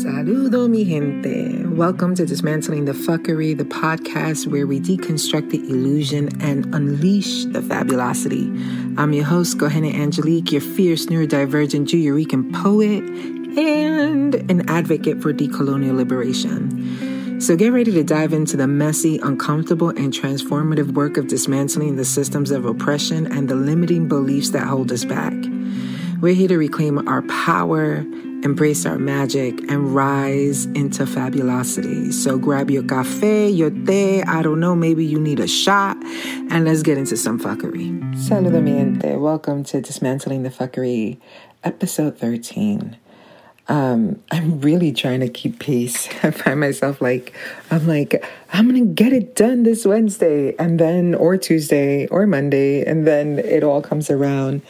Saludo, mi gente. Welcome to Dismantling the Fuckery, the podcast where we deconstruct the illusion and unleash the fabulosity. I'm your host, Gohena Angelique, your fierce neurodivergent Juyurican poet and an advocate for decolonial liberation. So get ready to dive into the messy, uncomfortable, and transformative work of dismantling the systems of oppression and the limiting beliefs that hold us back. We're here to reclaim our power embrace our magic, and rise into fabulosity. So grab your cafe, your té, I don't know, maybe you need a shot, and let's get into some fuckery. Saludamente. Welcome to Dismantling the Fuckery, episode 13. Um, I'm really trying to keep pace. I find myself like, I'm like, I'm gonna get it done this Wednesday, and then, or Tuesday, or Monday, and then it all comes around.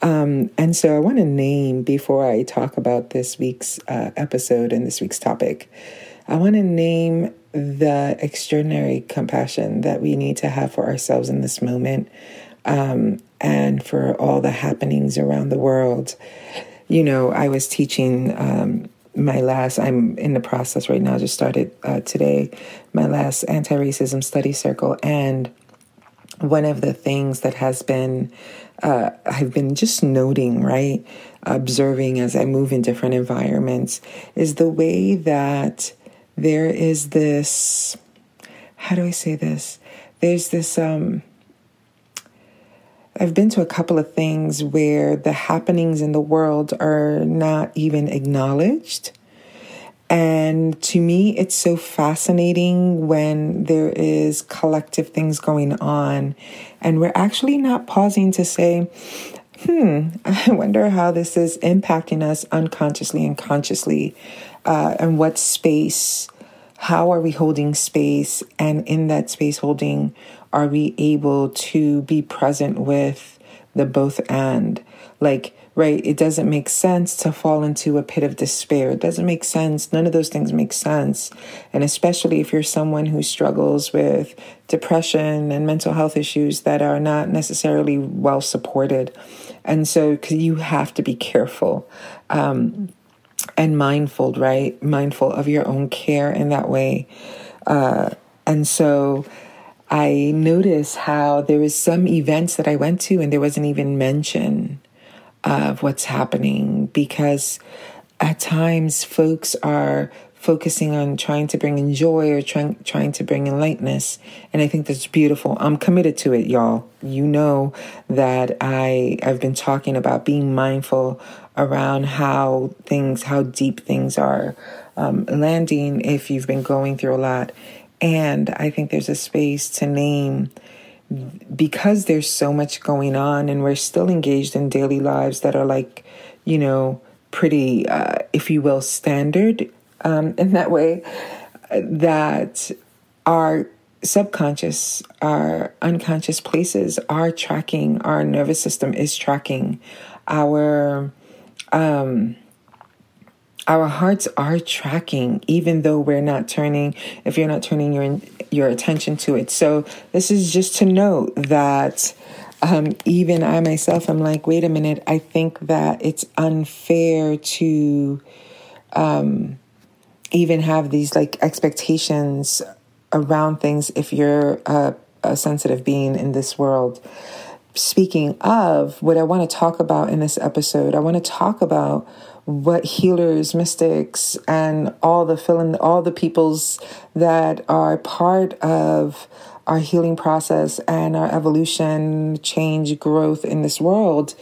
Um, and so I want to name, before I talk about this week's uh, episode and this week's topic, I want to name the extraordinary compassion that we need to have for ourselves in this moment um, and for all the happenings around the world. You know, I was teaching. Um, my last i'm in the process right now just started uh, today my last anti-racism study circle and one of the things that has been uh, I've been just noting, right, observing as I move in different environments, is the way that there is this. How do I say this? There's this. Um, I've been to a couple of things where the happenings in the world are not even acknowledged. And to me, it's so fascinating when there is collective things going on and we're actually not pausing to say, hmm, I wonder how this is impacting us unconsciously and consciously, uh, and what space, how are we holding space? And in that space holding, are we able to be present with the both and? Like, right? It doesn't make sense to fall into a pit of despair. It doesn't make sense. None of those things make sense. And especially if you're someone who struggles with depression and mental health issues that are not necessarily well supported. And so you have to be careful. Um, and mindful, right? Mindful of your own care in that way. Uh, and so I noticed how there was some events that I went to and there wasn't even mention of what's happening because at times folks are focusing on trying to bring in joy or trying trying to bring in lightness. And i think that's beautiful. I'm committed to it y'all. You know that i i've been talking about being mindful around how things how deep things are um, landing if you've been going through a lot. And i think there's a space to name because there's so much going on and we're still engaged in daily lives that are like, you know, pretty, uh, if you will, standard um, in that way, that our subconscious, our unconscious places are tracking, our nervous system is tracking, our um, our hearts are tracking even though we're not turning if you're not turning your your attention to it. So this is just to note that um, even i myself i'm like wait a minute i think that it's unfair to um, even have these like expectations around things if you're a, a sensitive being in this world. Speaking of what i want to talk about in this episode i want to talk about what healers, mystics, and all the filling, all the peoples that are part of our healing process and our evolution, change, growth in this world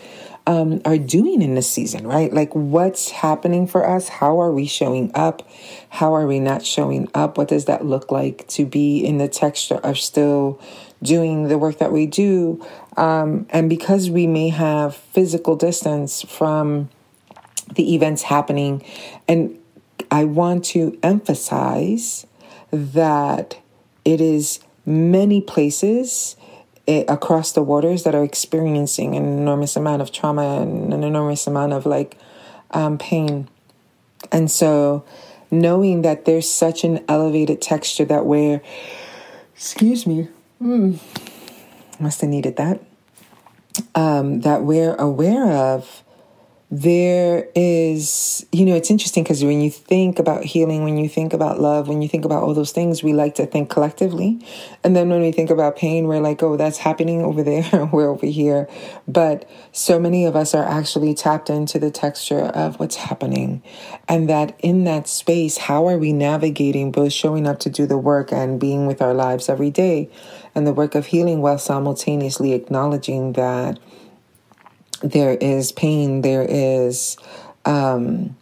um, are doing in this season, right? Like what's happening for us? How are we showing up? How are we not showing up? What does that look like to be in the texture of still doing the work that we do? Um, and because we may have physical distance from the events happening. And I want to emphasize that it is many places eh, across the waters that are experiencing an enormous amount of trauma and an enormous amount of like um, pain. And so knowing that there's such an elevated texture that we're, excuse me, mm, must have needed that, um, that we're aware of there is, you know, it's interesting because when you think about healing, when you think about love, when you think about all those things, we like to think collectively. And then when we think about pain, we're like, oh, that's happening over there, we're over here. But so many of us are actually tapped into the texture of what's happening. And that in that space, how are we navigating both showing up to do the work and being with our lives every day and the work of healing while simultaneously acknowledging that there is pain, there is um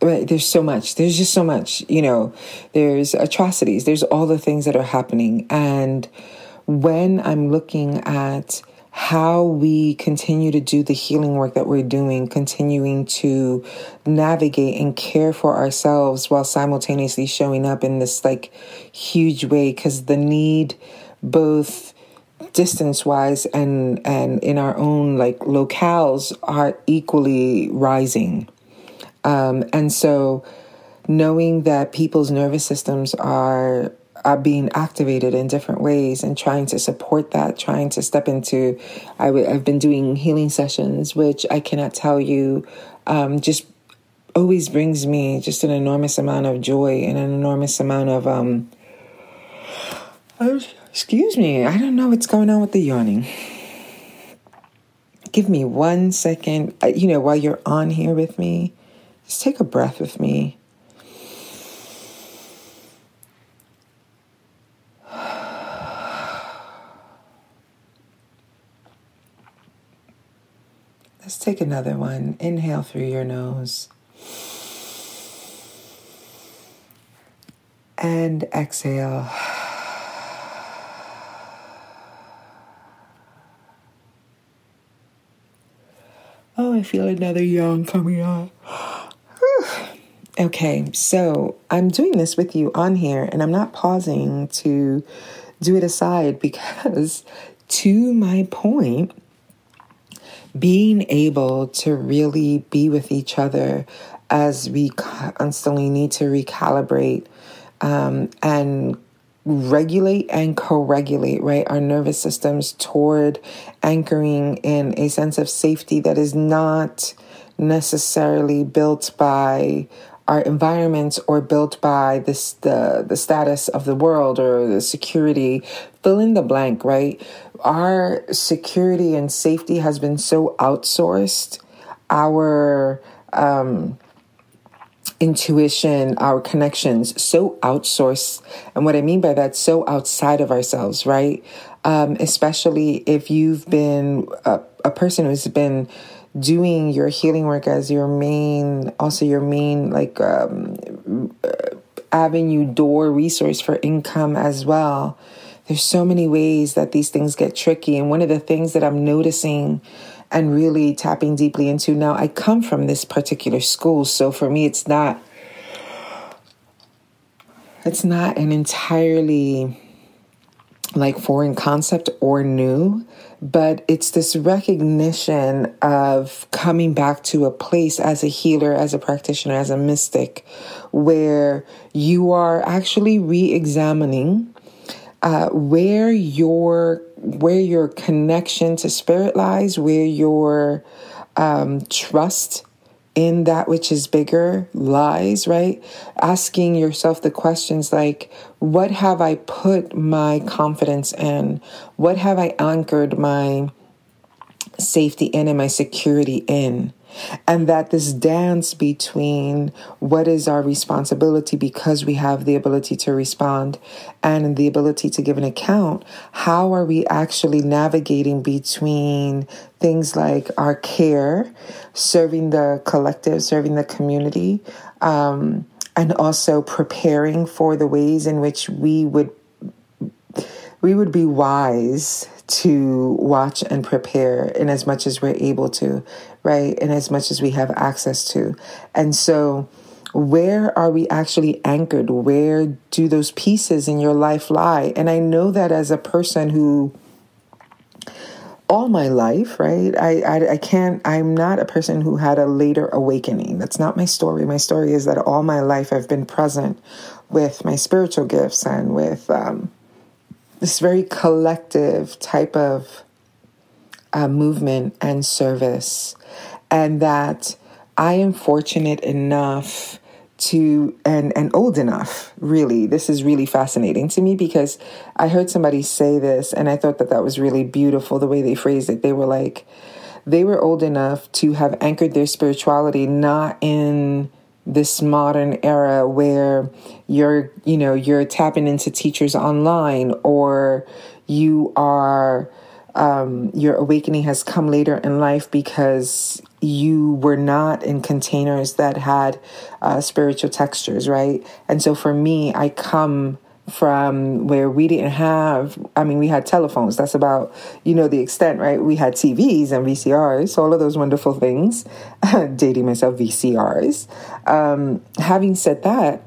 there's so much. There's just so much, you know. There's atrocities. There's all the things that are happening and when I'm looking at how we continue to do the healing work that we're doing, continuing to navigate and care for ourselves while simultaneously showing up in this like huge way because the need both distance wise and and in our own like locales are equally rising. Um, and so knowing that people's nervous systems are are being activated in different ways and trying to support that trying to step into i w- i've been doing healing sessions which i cannot tell you um, just always brings me just an enormous amount of joy and an enormous amount of um, Excuse me, I don't know what's going on with the yawning. Give me one second. You know, while you're on here with me, just take a breath with me. Let's take another one. Inhale through your nose. And exhale. Oh, I feel another yawn coming on. okay, so I'm doing this with you on here, and I'm not pausing to do it aside because, to my point, being able to really be with each other as we constantly need to recalibrate um, and regulate and co regulate, right, our nervous systems toward anchoring in a sense of safety that is not necessarily built by our environments or built by this the the status of the world or the security. Fill in the blank right? Our security and safety has been so outsourced. Our um intuition, our connections so outsourced. And what I mean by that, so outside of ourselves, right? Um, especially if you've been a, a person who's been doing your healing work as your main, also your main, like, um, avenue door resource for income as well. There's so many ways that these things get tricky. And one of the things that I'm noticing and really tapping deeply into. Now, I come from this particular school, so for me, it's not. It's not an entirely like foreign concept or new, but it's this recognition of coming back to a place as a healer, as a practitioner, as a mystic, where you are actually re examining uh, where your where your connection to spirit lies, where your um, trust in that which is bigger lies, right? Asking yourself the questions like, what have I put my confidence in? What have I anchored my safety in and my security in? And that this dance between what is our responsibility because we have the ability to respond and the ability to give an account, how are we actually navigating between things like our care, serving the collective, serving the community, um, and also preparing for the ways in which we would we would be wise to watch and prepare in as much as we're able to, right? In as much as we have access to. And so, where are we actually anchored? Where do those pieces in your life lie? And I know that as a person who, all my life, right? I, I, I can't, I'm not a person who had a later awakening. That's not my story. My story is that all my life I've been present with my spiritual gifts and with, um, this very collective type of uh, movement and service. and that I am fortunate enough to and and old enough really this is really fascinating to me because i heard somebody say this and i thought that that was really beautiful the way they phrased it they were like they were old enough to have anchored their spirituality not in this modern era where you're you know you're tapping into teachers online or you are um, your awakening has come later in life because you were not in containers that had uh, spiritual textures, right? And so for me, I come from where we didn't have i mean we had telephones. That's about you know the extent right? We had tvs and vcrs all of those wonderful things. Dating myself vcrs um, having said that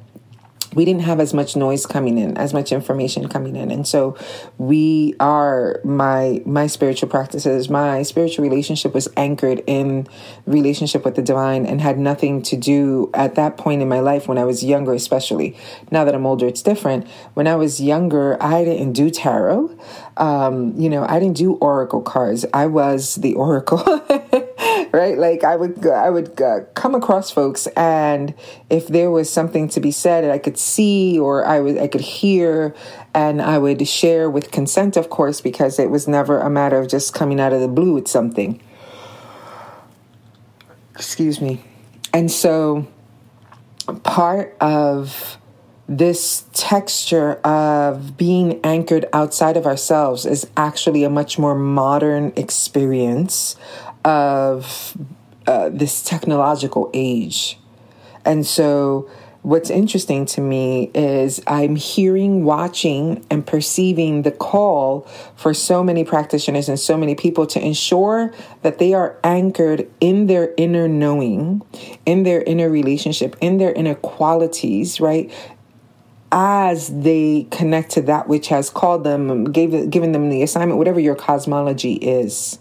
we didn't have as much noise coming in as much information coming in. And so we are my my spiritual practices my spiritual relationship was anchored in relationship with the divine and had nothing to do at that point in my life when i was younger especially. Now that i'm older it's different. When i was younger i didn't do tarot. Um, you know i didn't do oracle cards. I was the oracle right? Like I would I would uh, come across folks, and if there was something to be said, I could see or I would I could hear, and I would share with consent, of course, because it was never a matter of just coming out of the blue with something. Excuse me, and so part of this texture of being anchored outside of ourselves is actually a much more modern experience of uh, this technological age. And so, what's interesting to me is I'm hearing, watching, and perceiving the call for so many practitioners and so many people to ensure that they are anchored in their inner knowing, in their inner relationship, in their inner qualities, right? As they connect to that which has called them, gave, given them the assignment, whatever your cosmology is.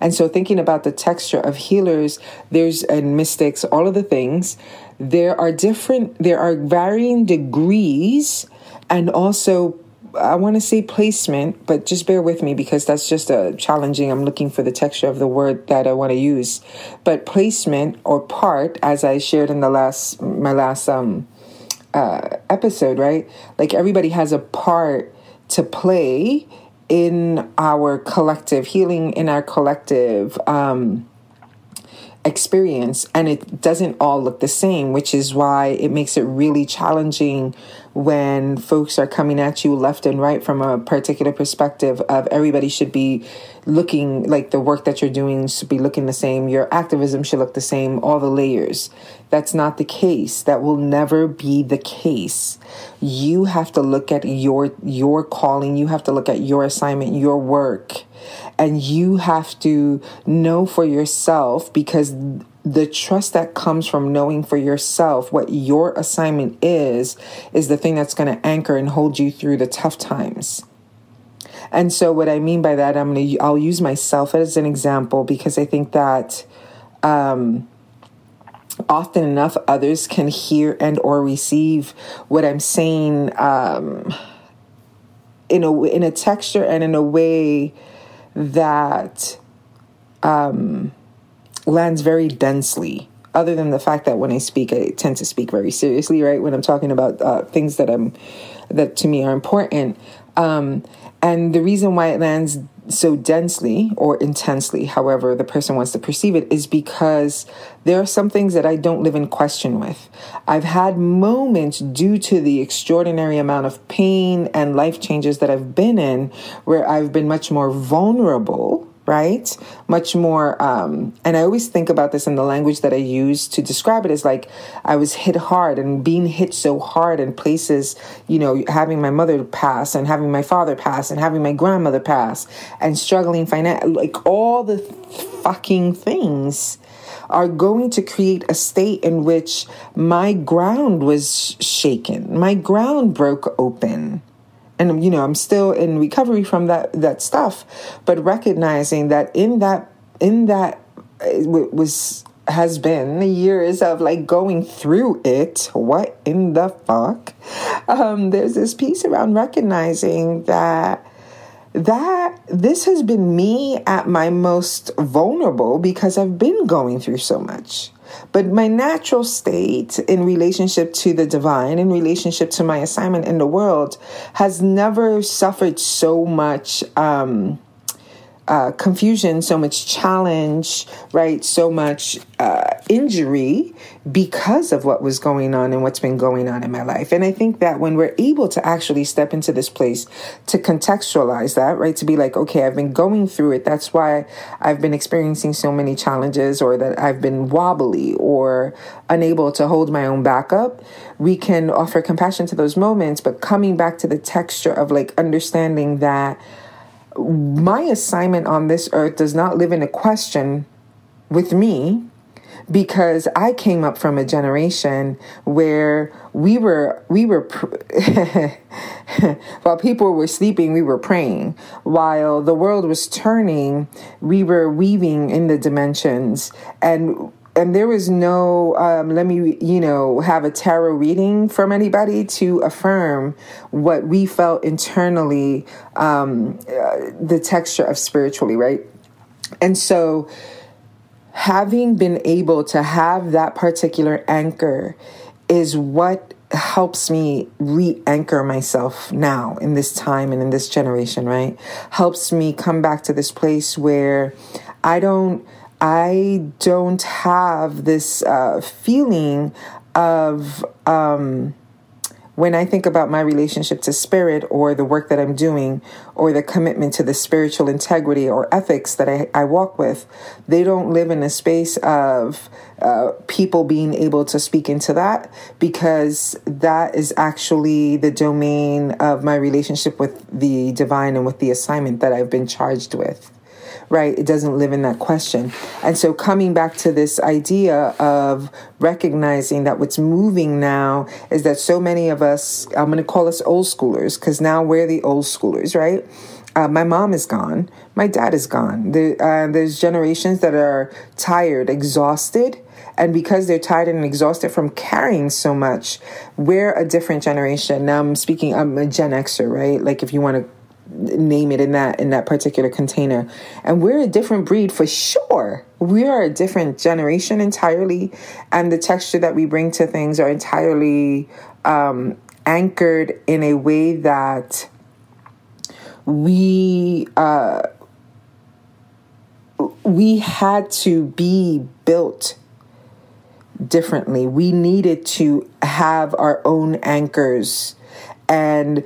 And so, thinking about the texture of healers, there's and mystics, all of the things, there are different, there are varying degrees and also I want to say placement, but just bear with me because that's just a challenging. I'm looking for the texture of the word that I want to use. But placement or part, as I shared in the last my last um uh, episode, right? Like everybody has a part to play in our collective healing, in our collective um, experience, and it doesn't all look the same, which is why it makes it really challenging when folks are coming at you left and right from a particular perspective of everybody should be looking like the work that you're doing should be looking the same. Your activism should look the same. All the layers. That's not the case. That will never be the case. You have to look at your your calling. You have to look at your assignment your work. And you have to know for yourself because the trust that comes from knowing for yourself what your assignment is is the thing that's going to anchor and hold you through the tough times. And so what I mean by that I'm to I'll use myself as an example because I think that um, often enough others can hear and or receive what I'm saying um, in a in a texture and in a way that um, lands very densely other than the fact that when I speak, I tend to speak very seriously, right? When I'm talking about uh, things that I'm that to me are important, um, and the reason why it lands so densely or intensely, however the person wants to perceive it, is because there are some things that I don't live in question with. I've had moments due to the extraordinary amount of pain and life changes that I've been in where I've been much more vulnerable right? Much more, um, and I always think about this in the language that I use to describe it as like I was hit hard and being hit so hard in places, you know, having my mother pass and having my father pass and having my grandmother pass and struggling financially, like all the fucking things are going to create a state in which my ground was shaken, my ground broke open and you know i'm still in recovery from that that stuff but recognizing that in that in that it was has been the years of like going through it what in the fuck um there's this piece around recognizing that that this has been me at my most vulnerable because I've been going through so much. But my natural state in relationship to the divine, in relationship to my assignment in the world, has never suffered so much. Um, uh, confusion, so much challenge, right? So much uh, injury because of what was going on and what's been going on in my life. And I think that when we're able to actually step into this place to contextualize that, right? To be like, okay, I've been going through it. That's why I've been experiencing so many challenges or that I've been wobbly or unable to hold my own back up. We can offer compassion to those moments, but coming back to the texture of like understanding that my assignment on this earth does not live in a question with me because I came up from a generation where we were we were while people were sleeping we were praying. While the world was turning we were weaving in the dimensions. And and there was no um, let me you know have a tarot reading from anybody to affirm what we felt internally um, uh, the texture of spiritually right? And so having been able to have that particular anchor is what helps me re-anchor myself now in this time and in this generation right? Helps me come back to this place where i don't I don't have this uh, feeling of um, when I think about my relationship to spirit or the work that I'm doing or the commitment to the spiritual integrity or ethics that I, I walk with, they don't live in a space of uh, people being able to speak into that because that is actually the domain of my relationship with the divine and with the assignment that I've been charged with right? It doesn't live in that question. And so coming back to this idea of recognizing that what's moving now is that so many of us, I'm going to call us old schoolers because now we're the old schoolers, right? Uh, my mom is gone. My dad is gone. Uh, there's generations that are tired, exhausted, and because they're tired and exhausted from carrying so much, we're a different generation. Now I'm speaking. I'm a Gen Xer, right? Like if you want to name it in that in that particular container. And we're a different breed for sure. We are a different generation entirely and the texture that we bring to things are entirely um, anchored in a way that we uh, we had to be built differently. We needed to have our own anchors. And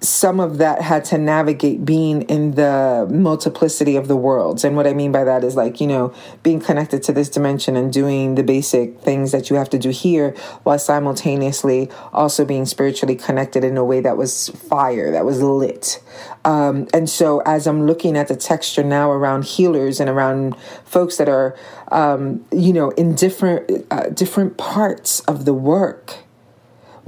some of that had to navigate being in the multiplicity of the worlds. And what I mean by that is like, you know, being connected to this dimension and doing the basic things that you have to do here while simultaneously also being spiritually connected in a way that was fire, that was lit. Um, and so as I'm looking at the texture now around healers and around folks that are, um, you know, in different, uh, different parts of the work,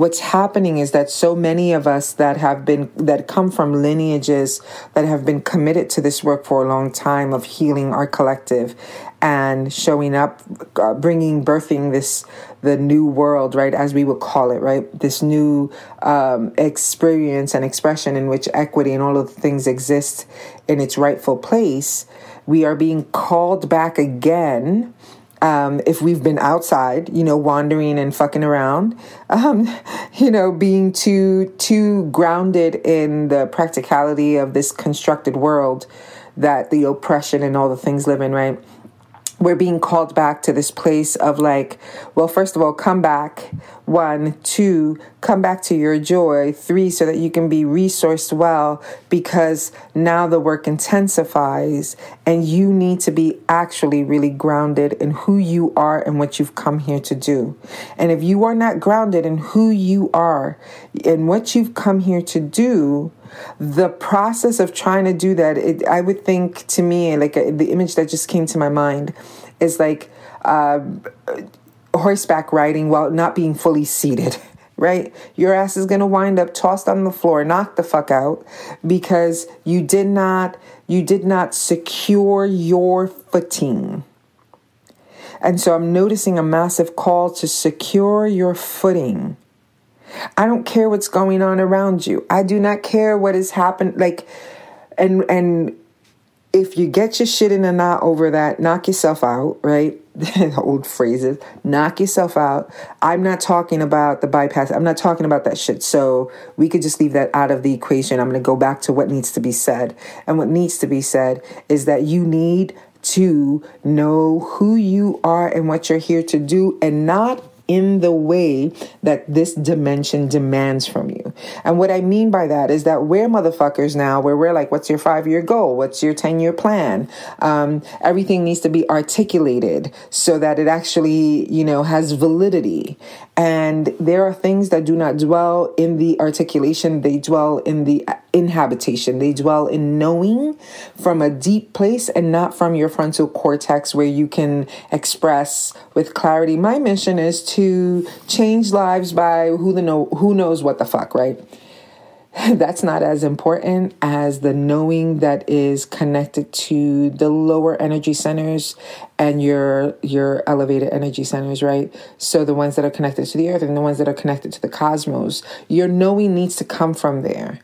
what's happening is that so many of us that have been that come from lineages that have been committed to this work for a long time of healing our collective and showing up uh, bringing birthing this the new world right as we would call it right? This new um, experience and expression in which equity and all of the things exist in its rightful place we are being called back again um, if we've been outside, you know, wandering and fucking around, um, you know, being too too grounded in the practicality of this constructed world that the oppression and all the things live in, right? We're being called back to this place of like, well, first of all, come back. One, two, come back to your joy. Three, so that you can be resourced well because now the work intensifies and you need to be actually really grounded in who you are and what you've come here to do. And if you are not grounded in who you are and what you've come here to do, the process of trying to do that, it, I would think to me, like uh, the image that just came to my mind is like uh, horseback riding while not being fully seated. Right? Your ass is going to wind up tossed on the floor, knocked the fuck out because you did not you did not secure your footing. And so I'm noticing a massive call to secure your footing I don't care what's going on around you. I do not care what has happened. Like, and and if you get your shit in a knot over that, knock yourself out, right? Old phrases, knock yourself out. I'm not talking about the bypass. I'm not talking about that shit. So we could just leave that out of the equation. I'm going to go back to what needs to be said. And what needs to be said is that you need to know who you are and what you're here to do and not in the way that this dimension demands from you. And what I mean by that is that we're motherfuckers now where we're like, what's your five year goal? What's your 10 year plan? Um, everything needs to be articulated so that it actually, you know, has validity. And there are things that do not dwell in the articulation, they dwell in the inhabitation. They dwell in knowing from a deep place and not from your frontal cortex where you can express with clarity. My mission is to change lives by who the know who knows what the fuck, right? That's not as important as the knowing that is connected to the lower energy centers and your your elevated energy centers, right? So the ones that are connected to the earth and the ones that are connected to the cosmos. Your knowing needs to come from there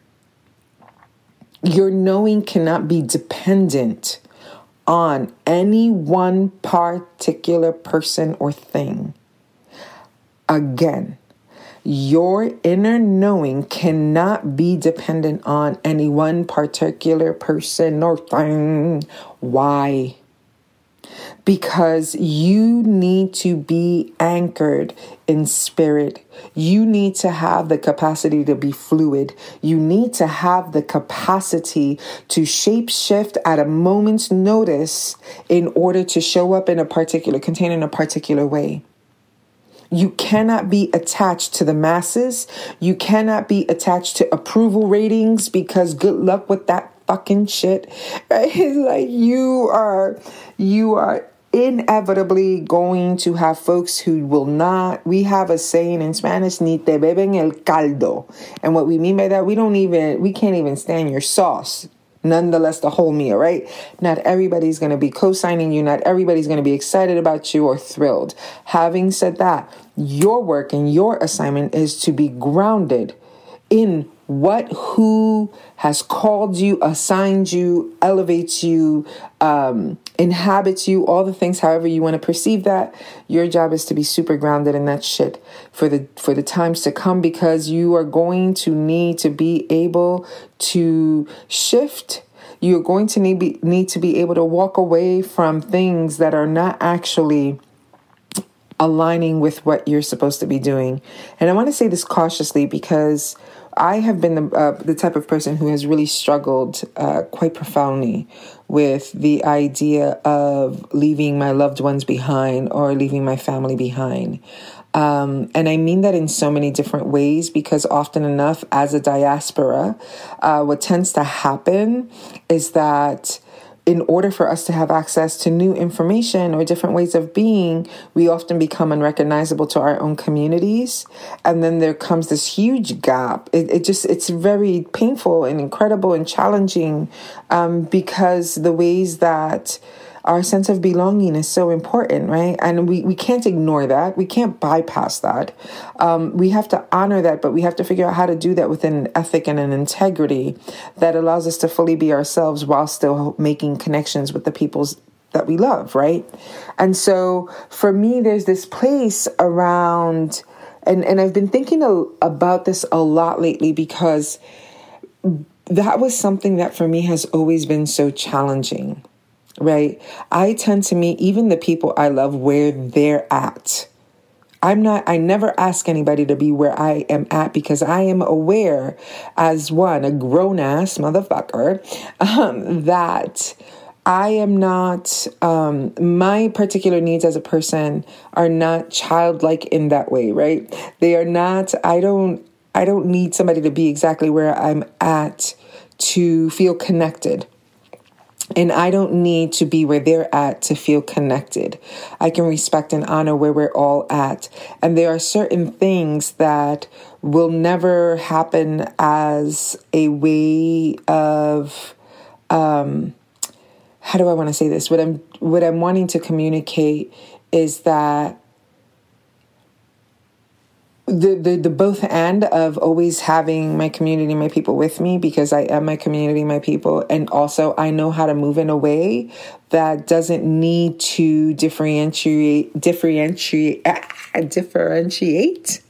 your knowing cannot be dependent on any one particular person or thing. Again, your inner knowing cannot be dependent on any one particular person or thing. Why? Because you need to be anchored in spirit. You need to have the capacity to be fluid. You need to have the capacity to shape shift at a moment's notice in order to show up in a particular container in a particular way. You cannot be attached to the masses. You cannot be attached to approval ratings because good luck with that fucking shit. Right? It's like you are you are inevitably going to have folks who will not. We have a saying in Spanish, ni te beben el caldo. And what we mean by that, we don't even, we can't even stand your sauce. Nonetheless, the whole meal, right? Not everybody's going to be co signing you. Not everybody's going to be excited about you or thrilled. Having said that, your work and your assignment is to be grounded in what who has called you assigned you elevates you um, inhabits you all the things however you want to perceive that your job is to be super grounded in that shit for the for the times to come because you are going to need to be able to shift. You're going to need be, need to be able to walk away from things that are not actually aligning with what you're supposed to be doing. And i want to say this cautiously because I have been the, uh, the type of person who has really struggled uh, quite profoundly with the idea of leaving my loved ones behind or leaving my family behind. Um, and I mean that in so many different ways because often enough, as a diaspora, uh, what tends to happen is that in order for us to have access to new information or different ways of being, we often become unrecognizable to our own communities. And then there comes this huge gap. It, it just, it's very painful and incredible and challenging um, because the ways that our sense of belonging is so important, right? And we, we can't ignore that. We can't bypass that. Um, we have to honor that, but we have to figure out how to do that with an ethic and an integrity that allows us to fully be ourselves while still making connections with the people's that we love, right? And so for me, there's this place around, and, and I've been thinking a, about this a lot lately because that was something that for me has always been so challenging right? I tend to meet even the people I love where they're at. I'm not, I never ask anybody to be where I am at because I am aware, as one, a grown ass motherfucker, um, that I am not, um, my particular needs as a person are not childlike in that way, right? They are not, I don't, I don't need somebody to be exactly where I'm at to feel connected and I don't need to be where they're at to feel connected. I can respect and honor where we're all at. And there are certain things that will never happen as a way of, um, how do I want to say this? What I'm, what I'm wanting to communicate is that the, the the both and of always having my community my people with me because I am my community my people. And also I know how to move in a way that doesn't need to differentiate differentiate differentiate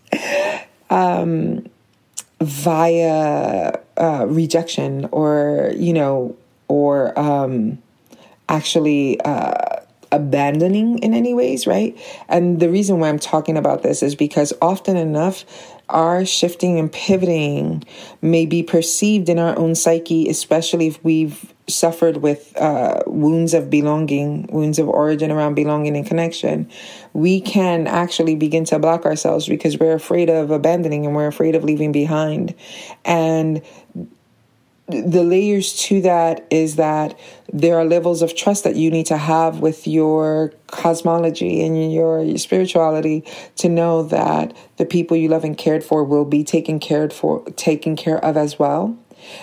um, via uh, rejection or you know or um, actually uh, abandoning in any ways, right? And the reason why I'm talking about this is because often enough, our shifting and pivoting may be perceived in our own psyche, especially if we've suffered with uh, wounds of belonging, wounds of origin around belonging and connection. We can actually begin to block ourselves because we're afraid of abandoning and we're afraid of leaving behind. And the layers to that is that there are levels of trust that you need to have with your cosmology and your, spirituality to know that the people you love and cared for will be taken cared for taken care of as well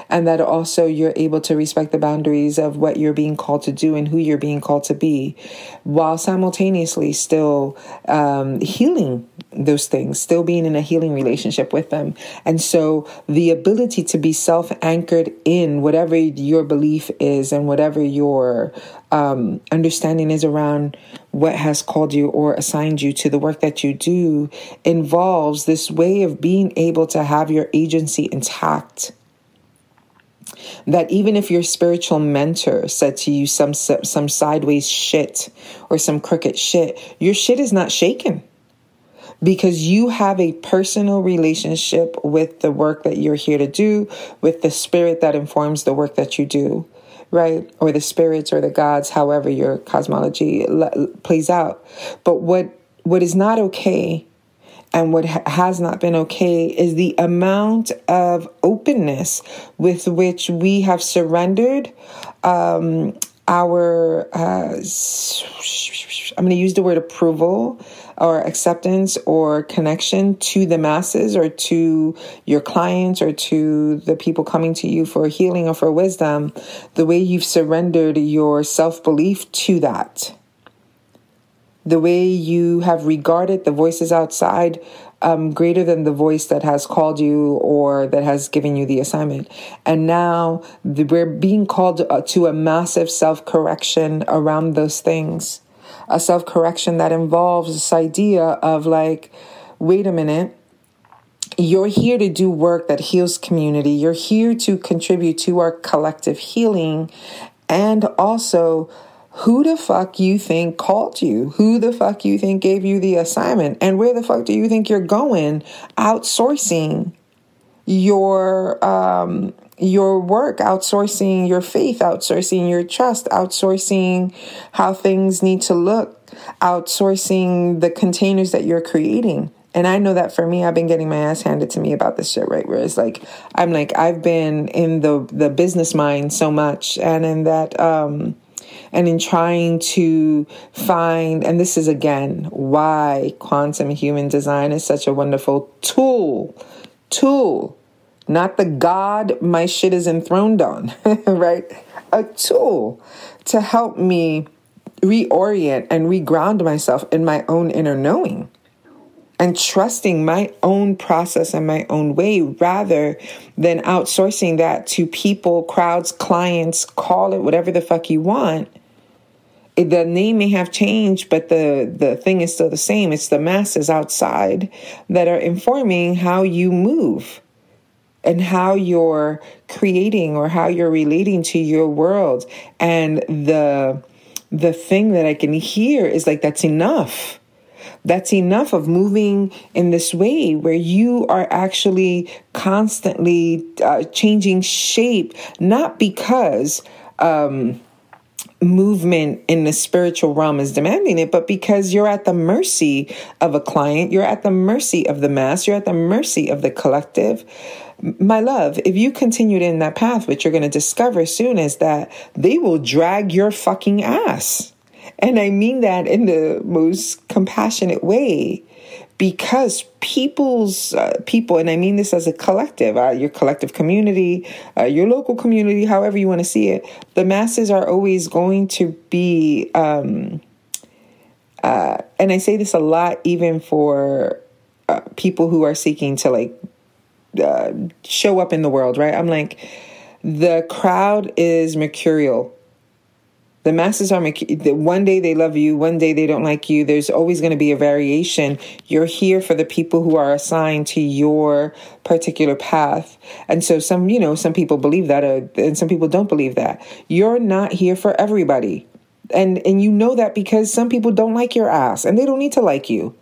and that also you're able to respect the boundaries of what you're being called to do and who you're being called to be while simultaneously still um, healing those things, still being in a healing relationship with them. And so the ability to be self anchored in whatever your belief is and whatever your um, understanding is around what has called you or assigned you to the work that you do involves this way of being able to have your agency intact that even if your spiritual mentor said to you some some sideways shit or some crooked shit, your shit is not shaken because you have a personal relationship with the work that you're here to do, with the spirit that informs the work that you do, right? Or the spirits or the gods, however your cosmology plays out. But what what is not okay and what has not been okay is the amount of openness with which we have surrendered um, our, uh, I'm going to use the word approval or acceptance or connection to the masses or to your clients or to the people coming to you for healing or for wisdom, the way you've surrendered your self belief to that the way you have regarded the voices outside um, greater than the voice that has called you or that has given you the assignment. And now the, we're being called uh, to a massive self correction around those things, a self correction that involves this idea of like, wait a minute. You're here to do work that heals community. You're here to contribute to our collective healing and also who the fuck you think called you? Who the fuck you think gave you the assignment? And where the fuck do you think you're going outsourcing your um your work, outsourcing your faith, outsourcing your trust, outsourcing how things need to look, outsourcing the containers that you're creating. And I know that for me, I've been getting my ass handed to me about this shit, right? Where it's like, I'm like, I've been in the the business mind so much, and in that, um, and in trying to find, and this is again why quantum human design is such a wonderful tool, tool, not the God my shit is enthroned on, right? A tool to help me reorient and reground myself in my own inner knowing and trusting my own process and my own way rather than outsourcing that to people, crowds, clients, call it whatever the fuck you want the name may have changed, but the, the thing is still the same. It's the masses outside that are informing how you move and how you're creating or how you're relating to your world. And the the thing that I can hear is like that's enough. That's enough of moving in this way where you are actually constantly uh, changing shape, not because um, movement in the spiritual realm is demanding it, but because you're at the mercy of a client, you're at the mercy of the mass, you're at the mercy of the collective. My love, if you continued in that path, what you're going to discover soon is that they will drag your fucking ass. And I mean that in the most compassionate way because people's uh, people and i mean this as a collective uh, your collective community uh, your local community however you want to see it the masses are always going to be um, uh, and i say this a lot even for uh, people who are seeking to like uh, show up in the world, right? I'm like, the crowd is mercurial. The masses are one day they love you, one day they don't like you. There's always going to be a variation. You're here for the people who are assigned to your particular path. And so some, you know, some people believe that uh, and some people don't believe that. You're not here for everybody. And and you know that because some people don't like your ass and they don't need to like you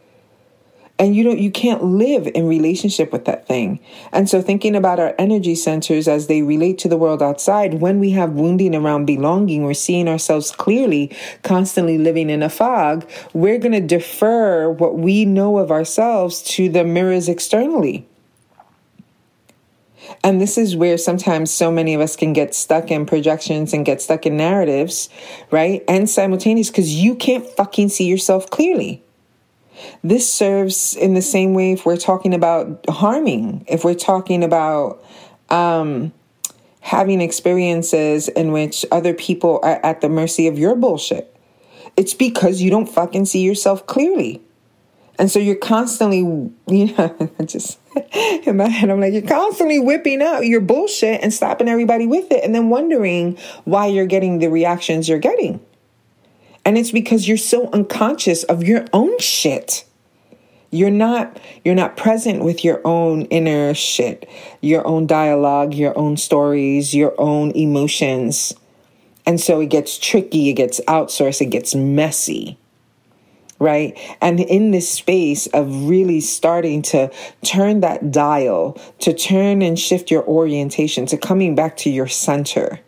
and you don't you can't live in relationship with that thing and so thinking about our energy centers as they relate to the world outside when we have wounding around belonging we're seeing ourselves clearly constantly living in a fog we're going to defer what we know of ourselves to the mirrors externally and this is where sometimes so many of us can get stuck in projections and get stuck in narratives, right? And simultaneous because you can't fucking see yourself clearly. This serves in the same way if we're talking about harming, if we're talking about um, having experiences in which other people are at the mercy of your bullshit. It's because you don't fucking see yourself clearly. And so you're constantly, you know, just in my head, I'm like, you're constantly whipping out your bullshit and stopping everybody with it and then wondering why you're getting the reactions you're getting. And it's because you're so unconscious of your own shit. You're not you're not present with your own inner shit, your own dialogue, your own stories, your own emotions. And so it gets tricky, it gets outsourced, it gets messy. Right? And in this space of really starting to turn that dial, to turn and shift your orientation, to coming back to your center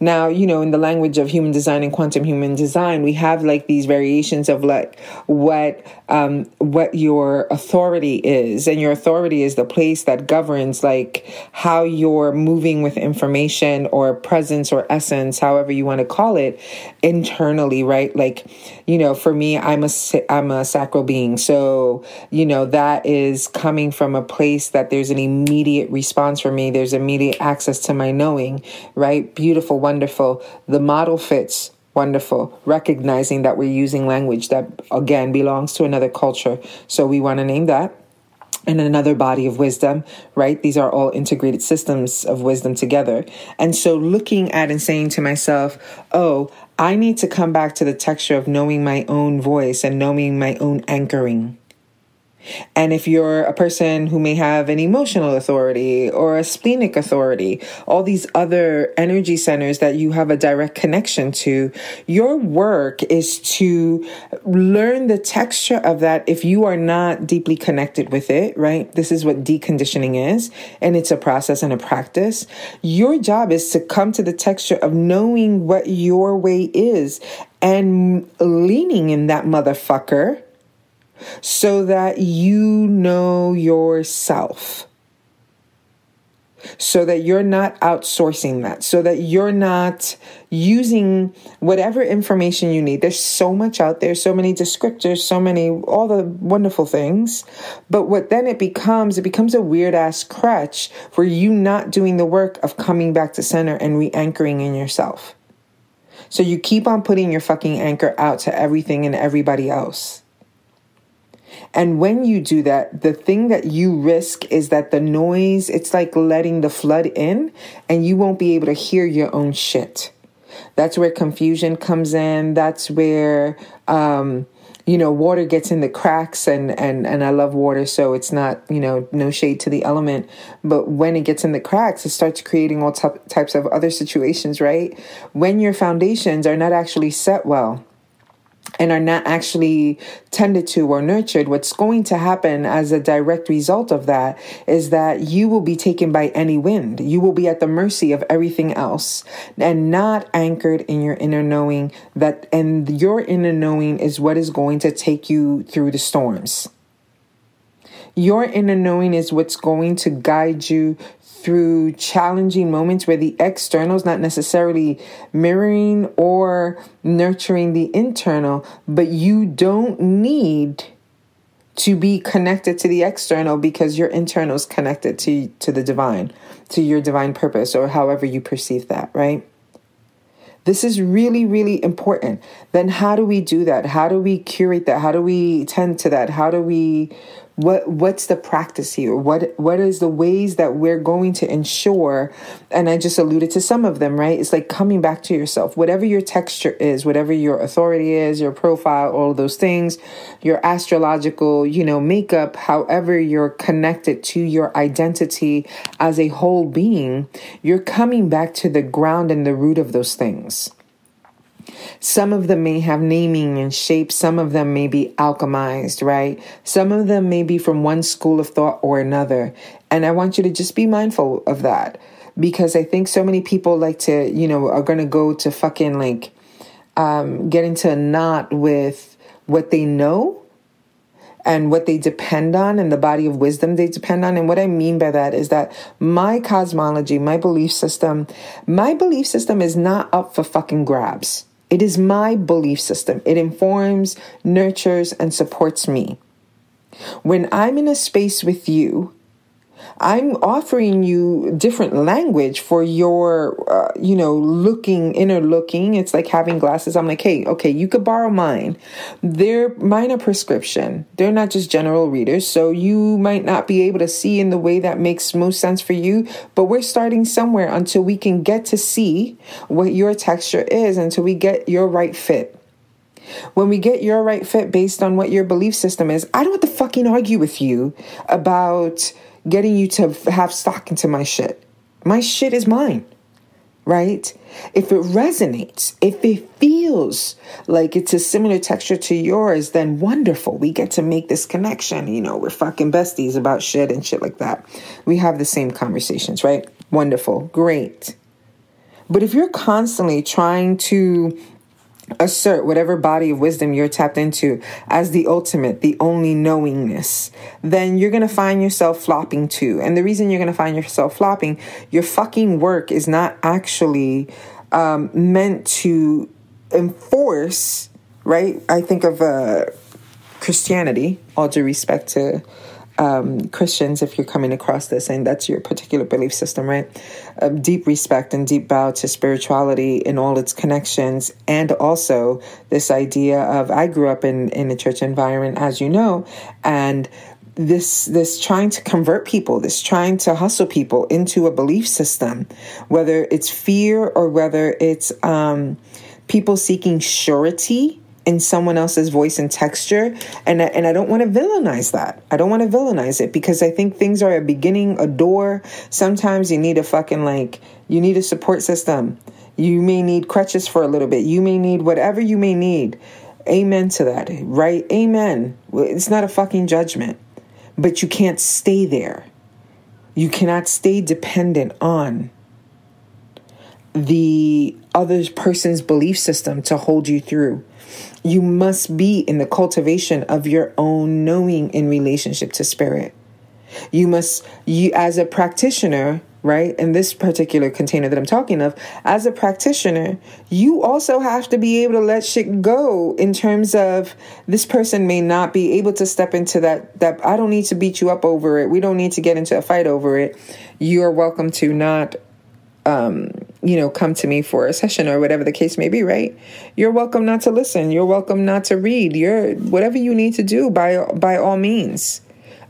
now, you know, in the language of human design and quantum human design, we have like these variations of like what um, what your authority is, and your authority is the place that governs like how you're moving with information or presence or essence, however you want to call it, internally, right? Like, you know, for me, I'm a I'm a sacral being, so you know that is coming from a place that there's an immediate response for me. There's immediate access to my knowing, right? Beautiful wonderful. The model fits, wonderful. Recognizing that we're using language that, again, belongs to another culture. So we want to name that and another body of wisdom, right? These are all integrated systems of wisdom together. And so looking at and saying to myself, oh, I need to come back to the texture of knowing my own voice and knowing my own anchoring. And if you're a person who may have an emotional authority or a splenic authority, all these other energy centers that you have a direct connection to, your work is to learn the texture of that if you are not deeply connected with it, right? This is what deconditioning is, and it's a process and a practice. Your job is to come to the texture of knowing what your way is and leaning in that motherfucker so that you know yourself. So that you're not outsourcing that, so that you're not using whatever information you need. There's so much out there, so many descriptors, so many, all the wonderful things. But what then it becomes, it becomes a weird ass crutch for you not doing the work of coming back to center and re anchoring in yourself. So you keep on putting your fucking anchor out to everything and everybody else. And when you do that, the thing that you risk is that the noise, it's like letting the flood in and you won't be able to hear your own shit. That's where confusion comes in. That's where, um, you know, water gets in the cracks and, and, and I love water. So it's not, you know, no shade to the element. But when it gets in the cracks, it starts creating all t- types of other situations, right? When your foundations are not actually set well and are not actually tended to or nurtured, what's going to happen as a direct result of that is that you will be taken by any wind. You will be at the mercy of everything else and not anchored in your inner knowing that, and your inner knowing is what is going to take you through the storms. Your inner knowing is what's going to guide you through challenging moments where the external is not necessarily mirroring or nurturing the internal, but you don't need to be connected to the external because your internal is connected to, to the divine, to your divine purpose, or however you perceive that, right? This is really, really important. Then, how do we do that? How do we curate that? How do we tend to that? How do we what what's the practice here? What what is the ways that we're going to ensure and i just alluded to some of them right? It's like coming back to yourself. Whatever your texture is whatever your authority is your profile all of those things your astrological you know makeup however you're connected to your identity as a whole being you're coming back to the ground and the root of those things some of them may have naming and shape. Some of them may be alchemized, right? Some of them may be from one school of thought or another. And I want you to just be mindful of that because I think so many people like to, you know, are going to go to fucking like um, get into a knot with what they know and what they depend on and the body of wisdom they depend on. And what I mean by that is that my cosmology, my belief system, my belief system is not up for fucking grabs. It is my belief system. It informs, nurtures, and supports me. When I'm in a space with you I'm offering you different language for your, uh, you know, looking, inner looking. It's like having glasses. I'm like, hey, okay, you could borrow mine. They're mine a prescription. They're not just general readers. So you might not be able to see in the way that makes most sense for you, but we're starting somewhere until we can get to see what your texture is, until we get your right fit. When we get your right fit based on what your belief system is, I don't have to fucking argue with you about getting you to have stock into my shit. My shit is mine, right? If it resonates, if it feels like it's a similar texture to yours, then wonderful. We get to make this connection. You know, we're fucking besties about shit and shit like that. We have the same conversations, right? Wonderful. Great. But if you're constantly trying to assert whatever body of wisdom you're tapped into as the ultimate, the only knowingness, then you're going to find yourself flopping too. And the reason you're going to find yourself flopping, your fucking work is not actually um, meant to enforce, right? I think of uh, Christianity, all due respect to um, Christians, if you're coming across this and that's your particular belief system, right? Um, deep respect and deep bow to spirituality in all its connections. And also this idea of, I grew up in, in a church environment, as you know, and this this trying to convert people this trying to hustle people into a belief system whether it's fear or whether it's um, people seeking surety in someone else's voice and texture and and I don't want to villainize that. I don't want to villainize it because I think things are a beginning, a door. Sometimes you need a fucking like you need a support system. You may need crutches for a little bit. You may need whatever you may need. Amen to that. Right? Amen. It's not a fucking judgment. But you can't stay there. You cannot stay dependent on the other person's belief system to hold you through. You must be in the cultivation of your own knowing in relationship to spirit. You must, you as a practitioner, right? In this particular container that I'm talking of, as a practitioner, you also have to be able to let shit go in terms of this person may not be able to step into that that I don't need to beat you up over it. We don't need to get into a fight over it. You are welcome to not um, you know, come to me for a session or whatever the case may be, right? You're welcome not to listen. You're welcome not to read. You're whatever you need to do by by all means.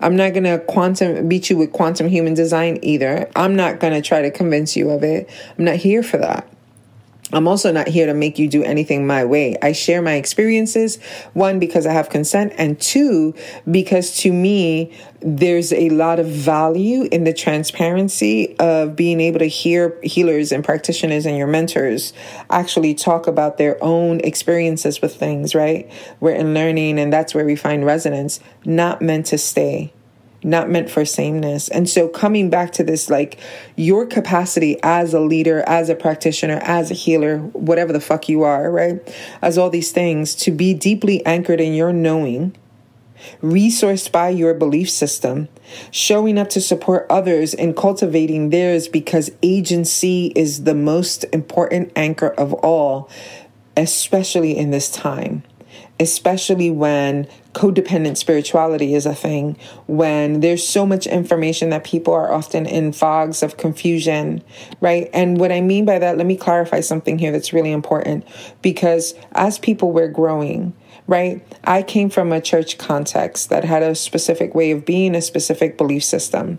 I'm not gonna quantum beat you with quantum human design either. I'm not gonna try to convince you of it. I'm not here for that. I'm also not here to make you do anything my way. I share my experiences, one, because I have consent, and two, because to me, there's a lot of value in the transparency of being able to hear healers and practitioners and your mentors actually talk about their own experiences with things, right? We're in learning, and that's where we find resonance, not meant to stay not meant for sameness. And so coming back to this, like your capacity as a leader, as a practitioner, as a healer, whatever the fuck you are, right? As all these things, to be deeply anchored in your knowing, resourced by your belief system, showing up to support others and cultivating theirs because agency is the most important anchor of all, especially in this time. Especially when codependent spirituality is a thing, when there's so much information that people are often in fogs of confusion, right? And what I mean by that, let me clarify something here that's really important because as people, we're growing right? I came from a church context that had a specific way of being, a specific belief system.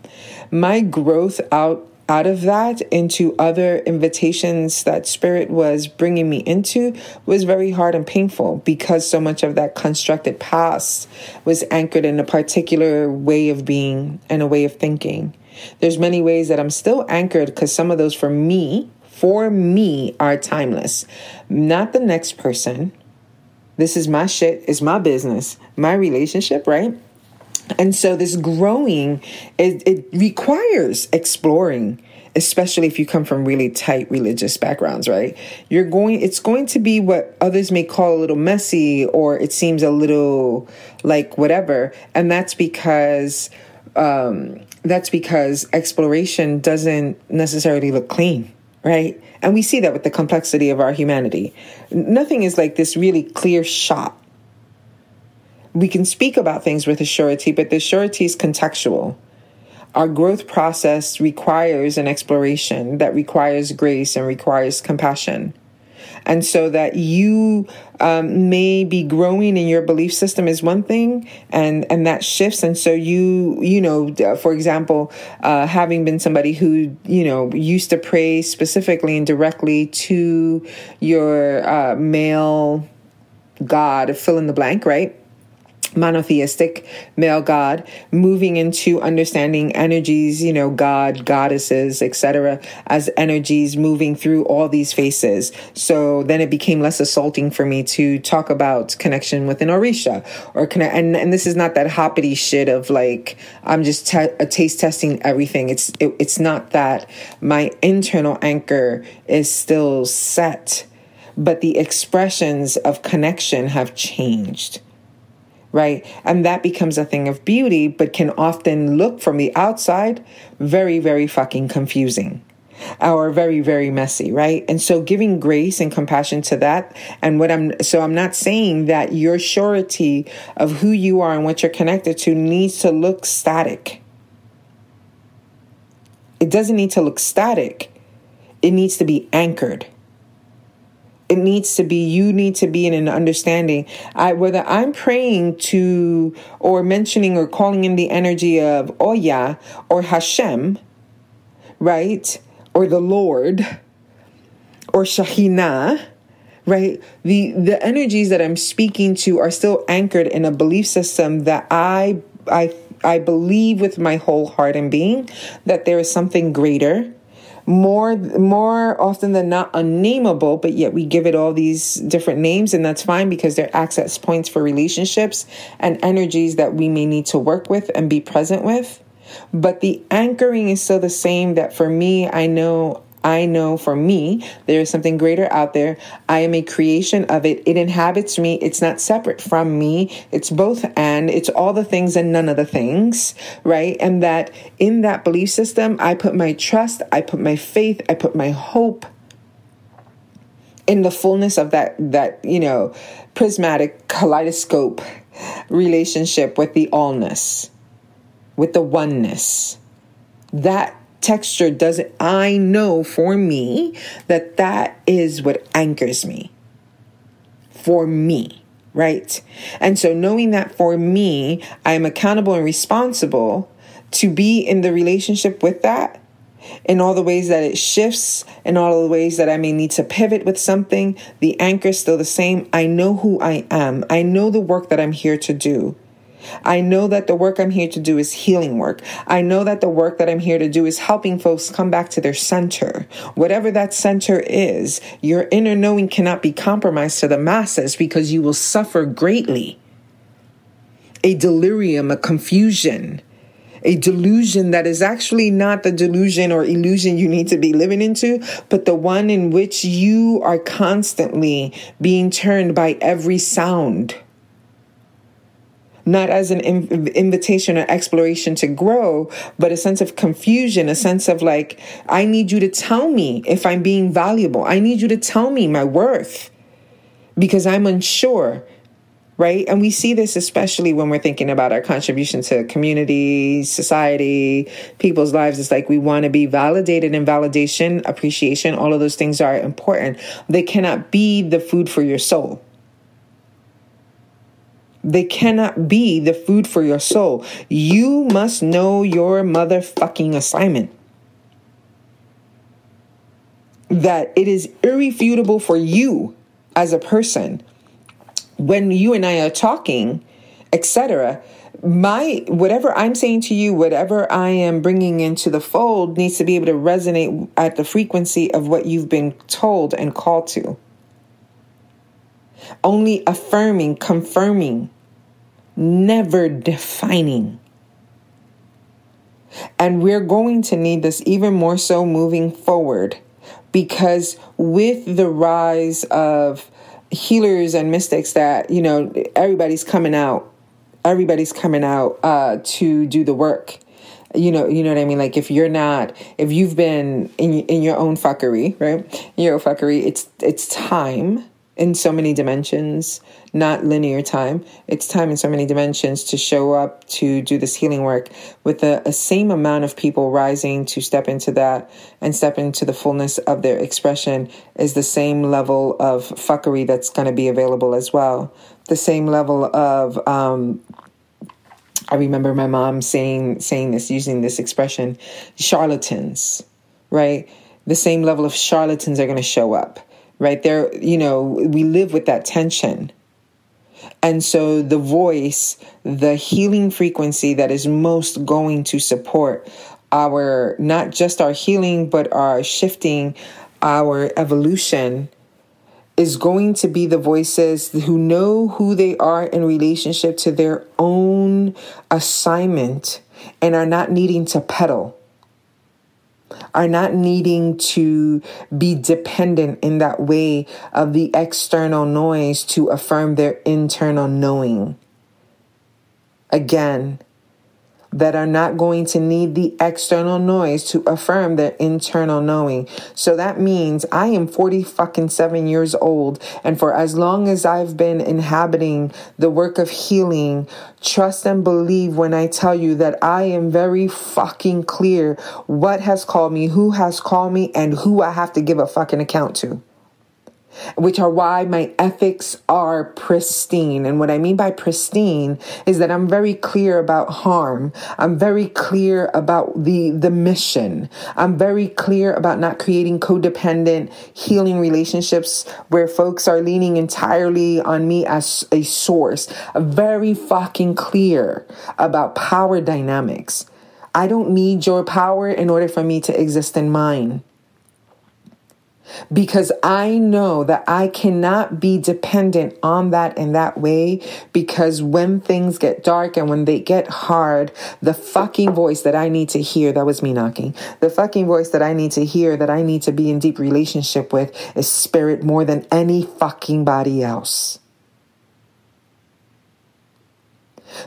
My growth out out of that into other invitations that spirit was bringing me into was very hard and painful because so much of that constructed past was anchored in a particular way of being and a way of thinking. There's many ways that i'm still anchored because some of those for me for me are timeless. Not the next person. This is my shit. It's my business. My relationship right and so this growing, it, it requires exploring especially if you come from really tight religious backgrounds, right? You're going, it's going to be what others may call a little messy or it seems a little like whatever. And that's because, um, that's because exploration doesn't necessarily look clean, right? And we see that with the complexity of our humanity. Nothing is like this really clear shot we can speak about things with a surety, but the surety is contextual. Our growth process requires an exploration that requires grace and requires compassion. And so that you um, may be growing in your belief system is one thing, and and that shifts. And so you you know, for example, uh, having been somebody who you know used to pray specifically and directly to your uh, male God, fill in the blank, right? Monotheistic male god moving into understanding energies you know god goddesses etc as energies moving through all these faces. So then it became less assaulting for me to talk about connection with an orisha or connect and, and this is not that hoppity shit of like i'm just te- a taste testing everything. It's it, it's not that. My internal anchor is still set but the expressions of connection have changed right? And that becomes a thing of beauty, but can often look from the outside very, very fucking confusing or very very messy right? And so giving grace and compassion to that and what i'm so i'm not saying that your surety of who you are and what you're connected to needs to look static. It doesn't need to look static. It needs to be anchored it needs to be you need to be in an understanding. I whether i'm praying to or mentioning or calling in the energy of oh oya or hashem right? Or the lord or shahina right? The the energies that i'm speaking to are still anchored in a belief system that i i i believe with my whole heart and being that there is something greater more more often than not unnameable but yet we give it all these different names and that's fine because they're access points for relationships and energies that we may need to work with and be present with. But the anchoring is still the same that for me i know I know for me, there is something greater out there. I am a creation of it. It inhabits me. It's not separate from me. It's both and it's all the things and none of the things, right? And that in that belief system, I put my trust, I put my faith, I put my hope in the fullness of that, that, you know, prismatic kaleidoscope relationship with the allness, with the oneness. That texture doesn't, I know for me that that is what anchors me. For me, right? And so knowing that for me, I am accountable and responsible to be in the relationship with that in all the ways that it shifts, in all the ways that I may need to pivot with something, the anchor is still the same. I know who I am. I know the work that I'm here to do. I know that the work I'm here to do is healing work. I know that the work that I'm here to do is helping folks come back to their center. Whatever that center is, your inner knowing cannot be compromised to the masses because you will suffer greatly. A delirium, a confusion, a delusion that is actually not the delusion or illusion you need to be living into, but the one in which you are constantly being turned by every sound not as an invitation or exploration to grow, but a sense of confusion, a sense of like, I need you to tell me if I'm being valuable. I need you to tell me my worth because I'm unsure right? And we see this especially when we're thinking about our contribution to community, society, people's lives. It's like we want to be validated and validation, appreciation, all of those things are important. They cannot be the food for your soul. They cannot be the food for your soul. You must know your motherfucking assignment. That it is irrefutable for you as a person when you and I are talking, etc. My whatever I'm saying to you, whatever I am bringing into the fold needs to be able to resonate at the frequency of what you've been told and called to. Only affirming, confirming never defining. And we're going to need this even more so moving forward because with the rise of healers and mystics that, you know, everybody's coming out, everybody's coming out uh, to do the work. You know, you know what I mean. Like if you're not, if you've been in in your own fuckery, right? Your own fuckery. It's it's time in so many dimensions, not linear time. It's time in so many dimensions to show up to do this healing work with a, a, same amount of people rising to step into that and step into the fullness of their expression is the same level of fuckery that's going to be available as well. The same level of, um, I remember my mom saying saying this, using this expression, charlatans, right? The same level of charlatans are going to show up right? There you know we live with that tension. And so the voice the healing frequency that is most going to support our not just our healing but our shifting our evolution is going to be the voices who know who they are in relationship to their own assignment and are not needing to pedal are not needing to be dependent in that way of the external noise to affirm their internal knowing. Again, that are not going to need the external noise to affirm their internal knowing. So that means I am 40 fucking 7 years old and for as long as I've been inhabiting the work of healing, trust and believe when I tell you that I am very fucking clear what has called me, who has called me and who I have to give a fucking account to which are why my ethics are pristine. And what I mean by pristine is that I'm very clear about harm. I'm very clear about the, the mission. I'm very clear about not creating codependent healing relationships where folks are leaning entirely on me as a source. I'm very fucking clear about power dynamics. I don't need your power in order for me to exist in mine because I know that I cannot be dependent on that in that way because when things get dark and when they get hard, the fucking voice that I need to hear, that was me knocking, the fucking voice that I need to hear, that I need to be in deep relationship with is spirit more than any fucking body else.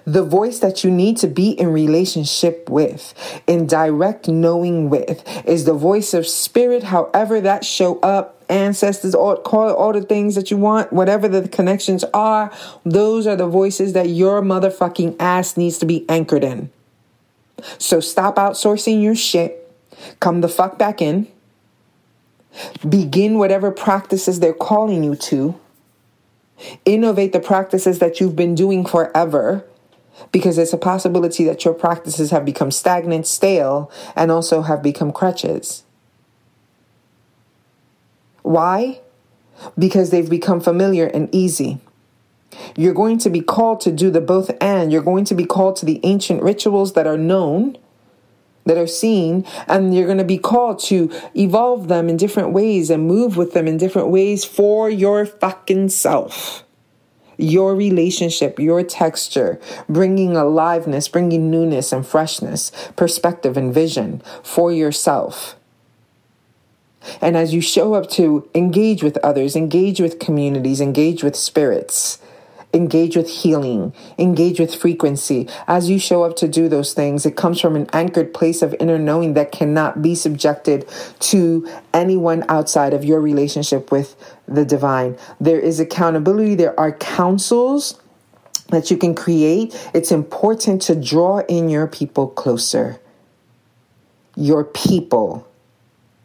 The voice that you need to be in relationship with, in direct knowing with, is the voice of spirit, however that show up ancestors, all, call all the things that you want, whatever the connections are, those are the voices that your motherfucking ass needs to be anchored in. So stop outsourcing your shit. Come the fuck back in. Begin whatever practices they're calling you to. Innovate the practices that you've been doing forever because it's a possibility that your practices have become stagnant, stale, and also have become crutches. Why? Because they've become familiar and easy. You're going to be called to do the both and. You're going to be called to the ancient rituals that are known, that are seen, and you're going to be called to evolve them in different ways and move with them in different ways for your fucking self your relationship, your texture, bringing aliveness, bringing newness and freshness, perspective and vision for yourself. And as you show up to engage with others, engage with communities, engage with spirits, engage with healing, engage with frequency. As you show up to do those things, it comes from an anchored place of inner knowing that cannot be subjected to anyone outside of your relationship with the divine. There is accountability, there are counsels that you can create, it's important to draw in your people closer. Your people.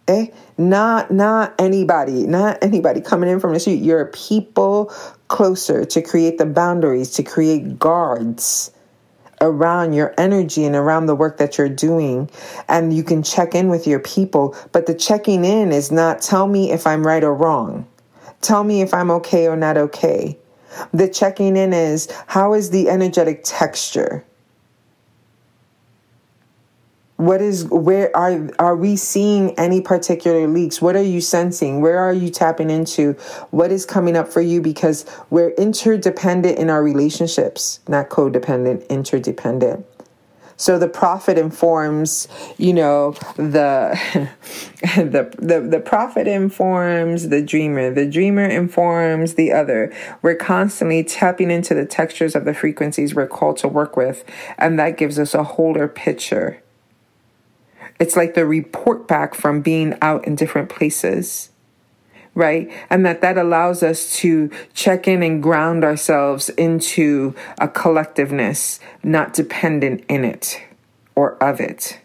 Eh? Not not anybody, not anybody coming in from the street. Your people closer to create the boundaries, to create guards around your energy and around the work that you're doing. And you can check in with your people. But the checking in is not tell me if I'm right or wrong. Tell me if I'm okay or not okay. The checking in is how is the energetic texture? What is where are are we seeing any particular leaks? What are you sensing? Where are you tapping into? What is coming up for you because we're interdependent in our relationships, not codependent, interdependent. So the prophet informs, you know, the the the the prophet informs the dreamer. The dreamer informs the other. We're constantly tapping into the textures of the frequencies we're called to work with, and that gives us a wholer picture. It's like the report back from being out in different places right? And that that allows us to check in and ground ourselves into a collectiveness, not dependent in it or of it.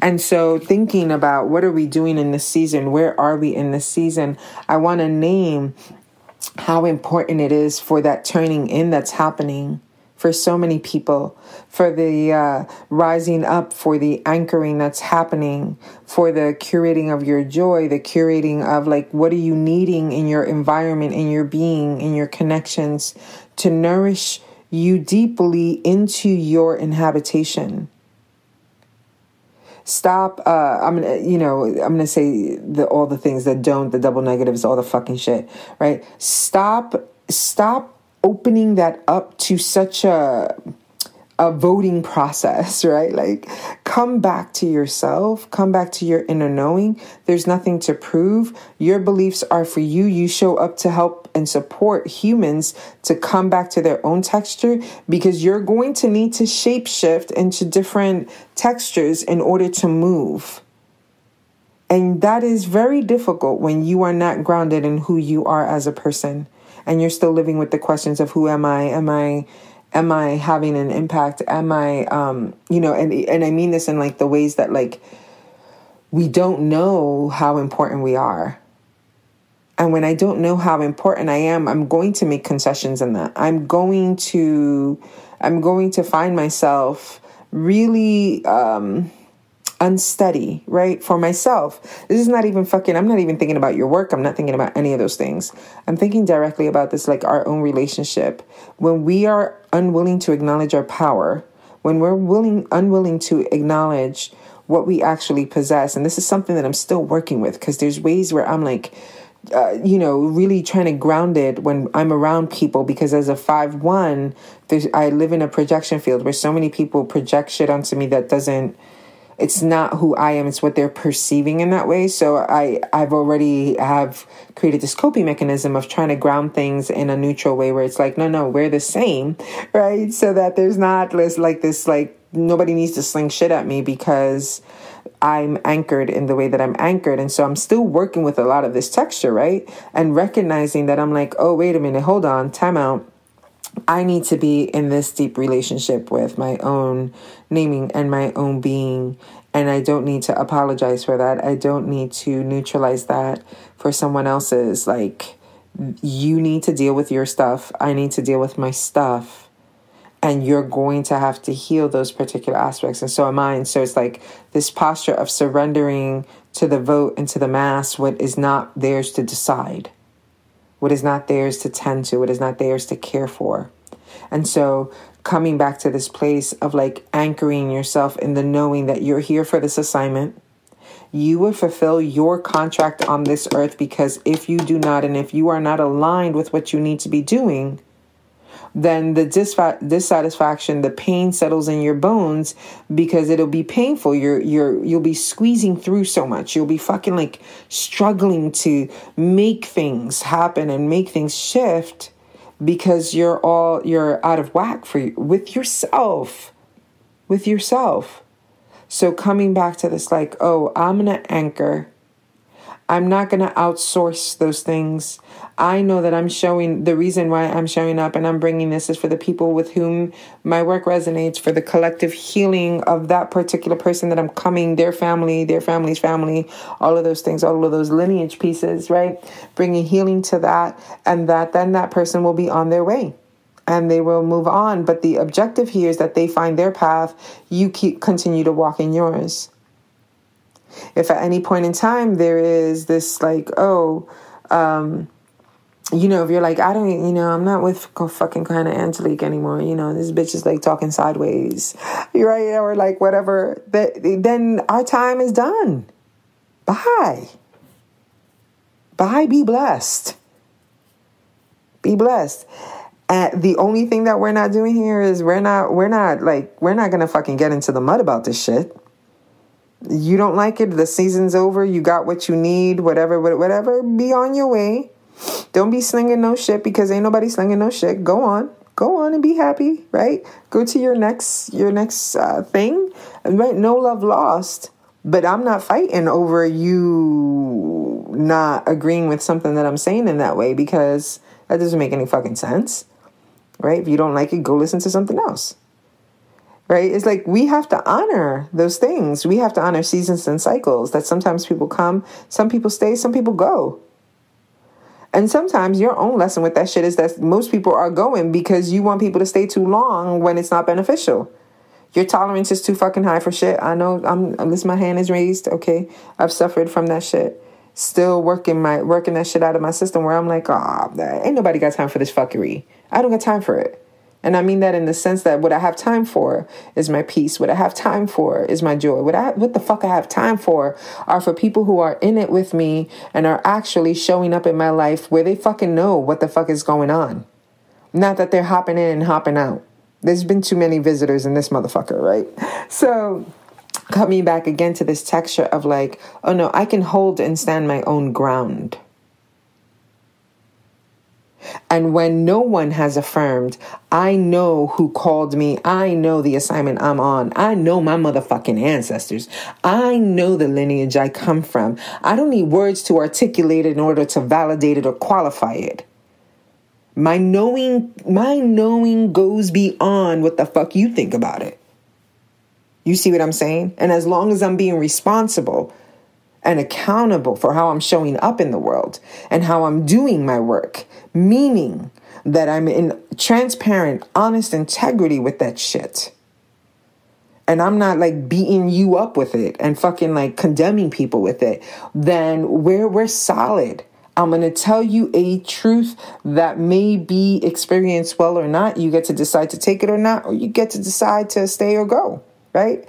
And so, thinking about what are we doing in this season? Where are we in this season? I want to name how important it is for that turning in that's happening for so many people, for the uh, rising up, for the anchoring that's happening, for the curating of your joy, the curating of like what are you needing in your environment, in your being, in your connections to nourish you deeply into your inhabitation. Stop. Uh, I'm gonna, you know, I'm gonna say the all the things that don't, the double negatives, all the fucking shit, right? Stop. Stop opening that up to such a a voting process, right? Like, come back to yourself, come back to your inner knowing. There's nothing to prove. Your beliefs are for you. You show up to help and support humans to come back to their own texture because you're going to need to shapeshift into different textures in order to move. And that is very difficult when you are not grounded in who you are as a person and you're still living with the questions of who am I? Am I am I having an impact? Am I um, you know, and and I mean this in like the ways that like we don't know how important we are. And when I don't know how important I am, I'm going to make concessions in that. I'm going to I'm going to find myself really um unsteady, right? For myself. This is not even fucking, I'm not even thinking about your work. I'm not thinking about any of those things. I'm thinking directly about this, like our own relationship. When we are unwilling to acknowledge our power, when we're willing, unwilling to acknowledge what we actually possess, and this is something that I'm still working with because there's ways where I'm like, uh, you know, really trying to ground it when I'm around people because as a five one, I live in a projection field where so many people project shit onto me that doesn't it's not who I am, it's what they're perceiving in that way. So I, I've already have created this coping mechanism of trying to ground things in a neutral way where it's like, no, no, we're the same, right? So that there's not this like this like nobody needs to sling shit at me because I'm anchored in the way that I'm anchored. And so I'm still working with a lot of this texture, right? And recognizing that I'm like, oh, wait a minute, hold on, time out. I need to be in this deep relationship with my own naming and my own being. And I don't need to apologize for that. I don't need to neutralize that for someone else's. Like, you need to deal with your stuff. I need to deal with my stuff. And you're going to have to heal those particular aspects. And so am I. And so it's like this posture of surrendering to the vote and to the mass what is not theirs to decide what is not theirs to tend to, what is not theirs to care for. And so coming back to this place of like anchoring yourself in the knowing that you're here for this assignment. You will fulfill your contract on this earth because if you do not, and if you are not aligned with what you need to be doing, then the dissatisfaction, the pain settles in your bones because it'll be painful. You're you're you'll be squeezing through so much. You'll be fucking like struggling to make things happen and make things shift because you're all you're out of whack for with yourself. With yourself. So coming back to this like, oh, I'm going to anchor I'm not going to outsource those things. I know that I'm showing the reason why I'm showing up and I'm bringing this is for the people with whom my work resonates, for the collective healing of that particular person that I'm coming, their family, their family's family, all of those things, all of those lineage pieces, right? Bringing healing to that, and that then that person will be on their way and they will move on. But the objective here is that they find their path, you keep continue to walk in yours. If at any point in time there is this like, oh, um, you know, if you're like, I don't, you know, I'm not with fucking kind of Angelique anymore. You know, this bitch is like talking sideways, right? Or like whatever. That then our time is done. Bye. Bye. Be blessed. Be blessed. And the only thing that we're not doing here is we're not we're not like we're not gonna fucking get into the mud about this shit. You don't like it, the season's over, you got what you need, whatever, whatever, be on your way. Don't be slinging no shit because ain't nobody slinging no shit. Go on. Go on and be happy, right? Go to your next your next uh, thing. Right? No love lost. But I'm not fighting over you not agreeing with something that I'm saying in that way because that doesn't make any fucking sense. Right? If you don't like it, go listen to something else. Right? It's like we have to honor those things. We have to honor seasons and cycles that sometimes people come, some people stay, some people go. And sometimes your own lesson with that shit is that most people are going because you want people to stay too long when it's not beneficial. Your tolerance is too fucking high for shit. I know. I'm. Least my hand is raised. Okay, I've suffered from that shit. Still working my working that shit out of my system. Where I'm like, ah, oh, ain't nobody got time for this fuckery. I don't got time for it. And I mean that in the sense that what I have time for is my peace. What I have time for is my joy. What I what the fuck I have time for are for people who are in it with me and are actually showing up in my life where they fucking know what the fuck is going on. Not that they're hopping in and hopping out. There's been too many visitors in this motherfucker, right? So coming back again to this texture of like, oh no, I can hold and stand my own ground. And when no one has affirmed, I know who called me. I know the assignment I'm on. I know my motherfucking ancestors. I know the lineage I come from. I don't need words to articulate it in order to validate it or qualify it. My knowing, my knowing goes beyond what the fuck you think about it. You see what I'm saying? And as long as I'm being responsible and accountable for how I'm showing up in the world and how I'm doing my work, meaning that I'm in transparent, honest integrity with that shit. And I'm not like beating you up with it and fucking like condemning people with it, then we're we're solid. I'm going to tell you a truth that may be experienced well or not. You get to decide to take it or not, or you get to decide to stay or go, right?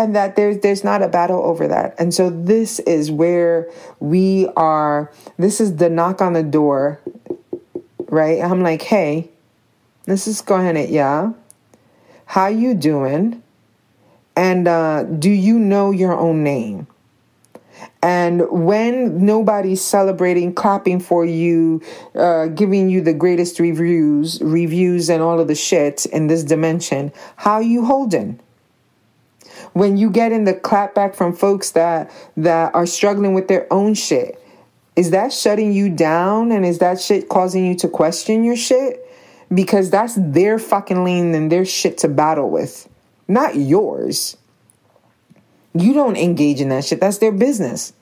And that there's there's not a battle over that. And so this is where we are this is the knock on the door, right? I'm like, "Hey, this is going it, yeah. How you doing? And uh, do you know your own name?" And when nobody's celebrating, clapping for you, uh, giving you the greatest reviews, reviews and all of the shit in this dimension, how you holding? When you get in the clapback from folks that that are struggling with their own shit is that shutting you down? And is that shit causing you to question your shit? Because that's their fucking lane and their shit to battle with not yours. You don't engage in that shit. That's their business.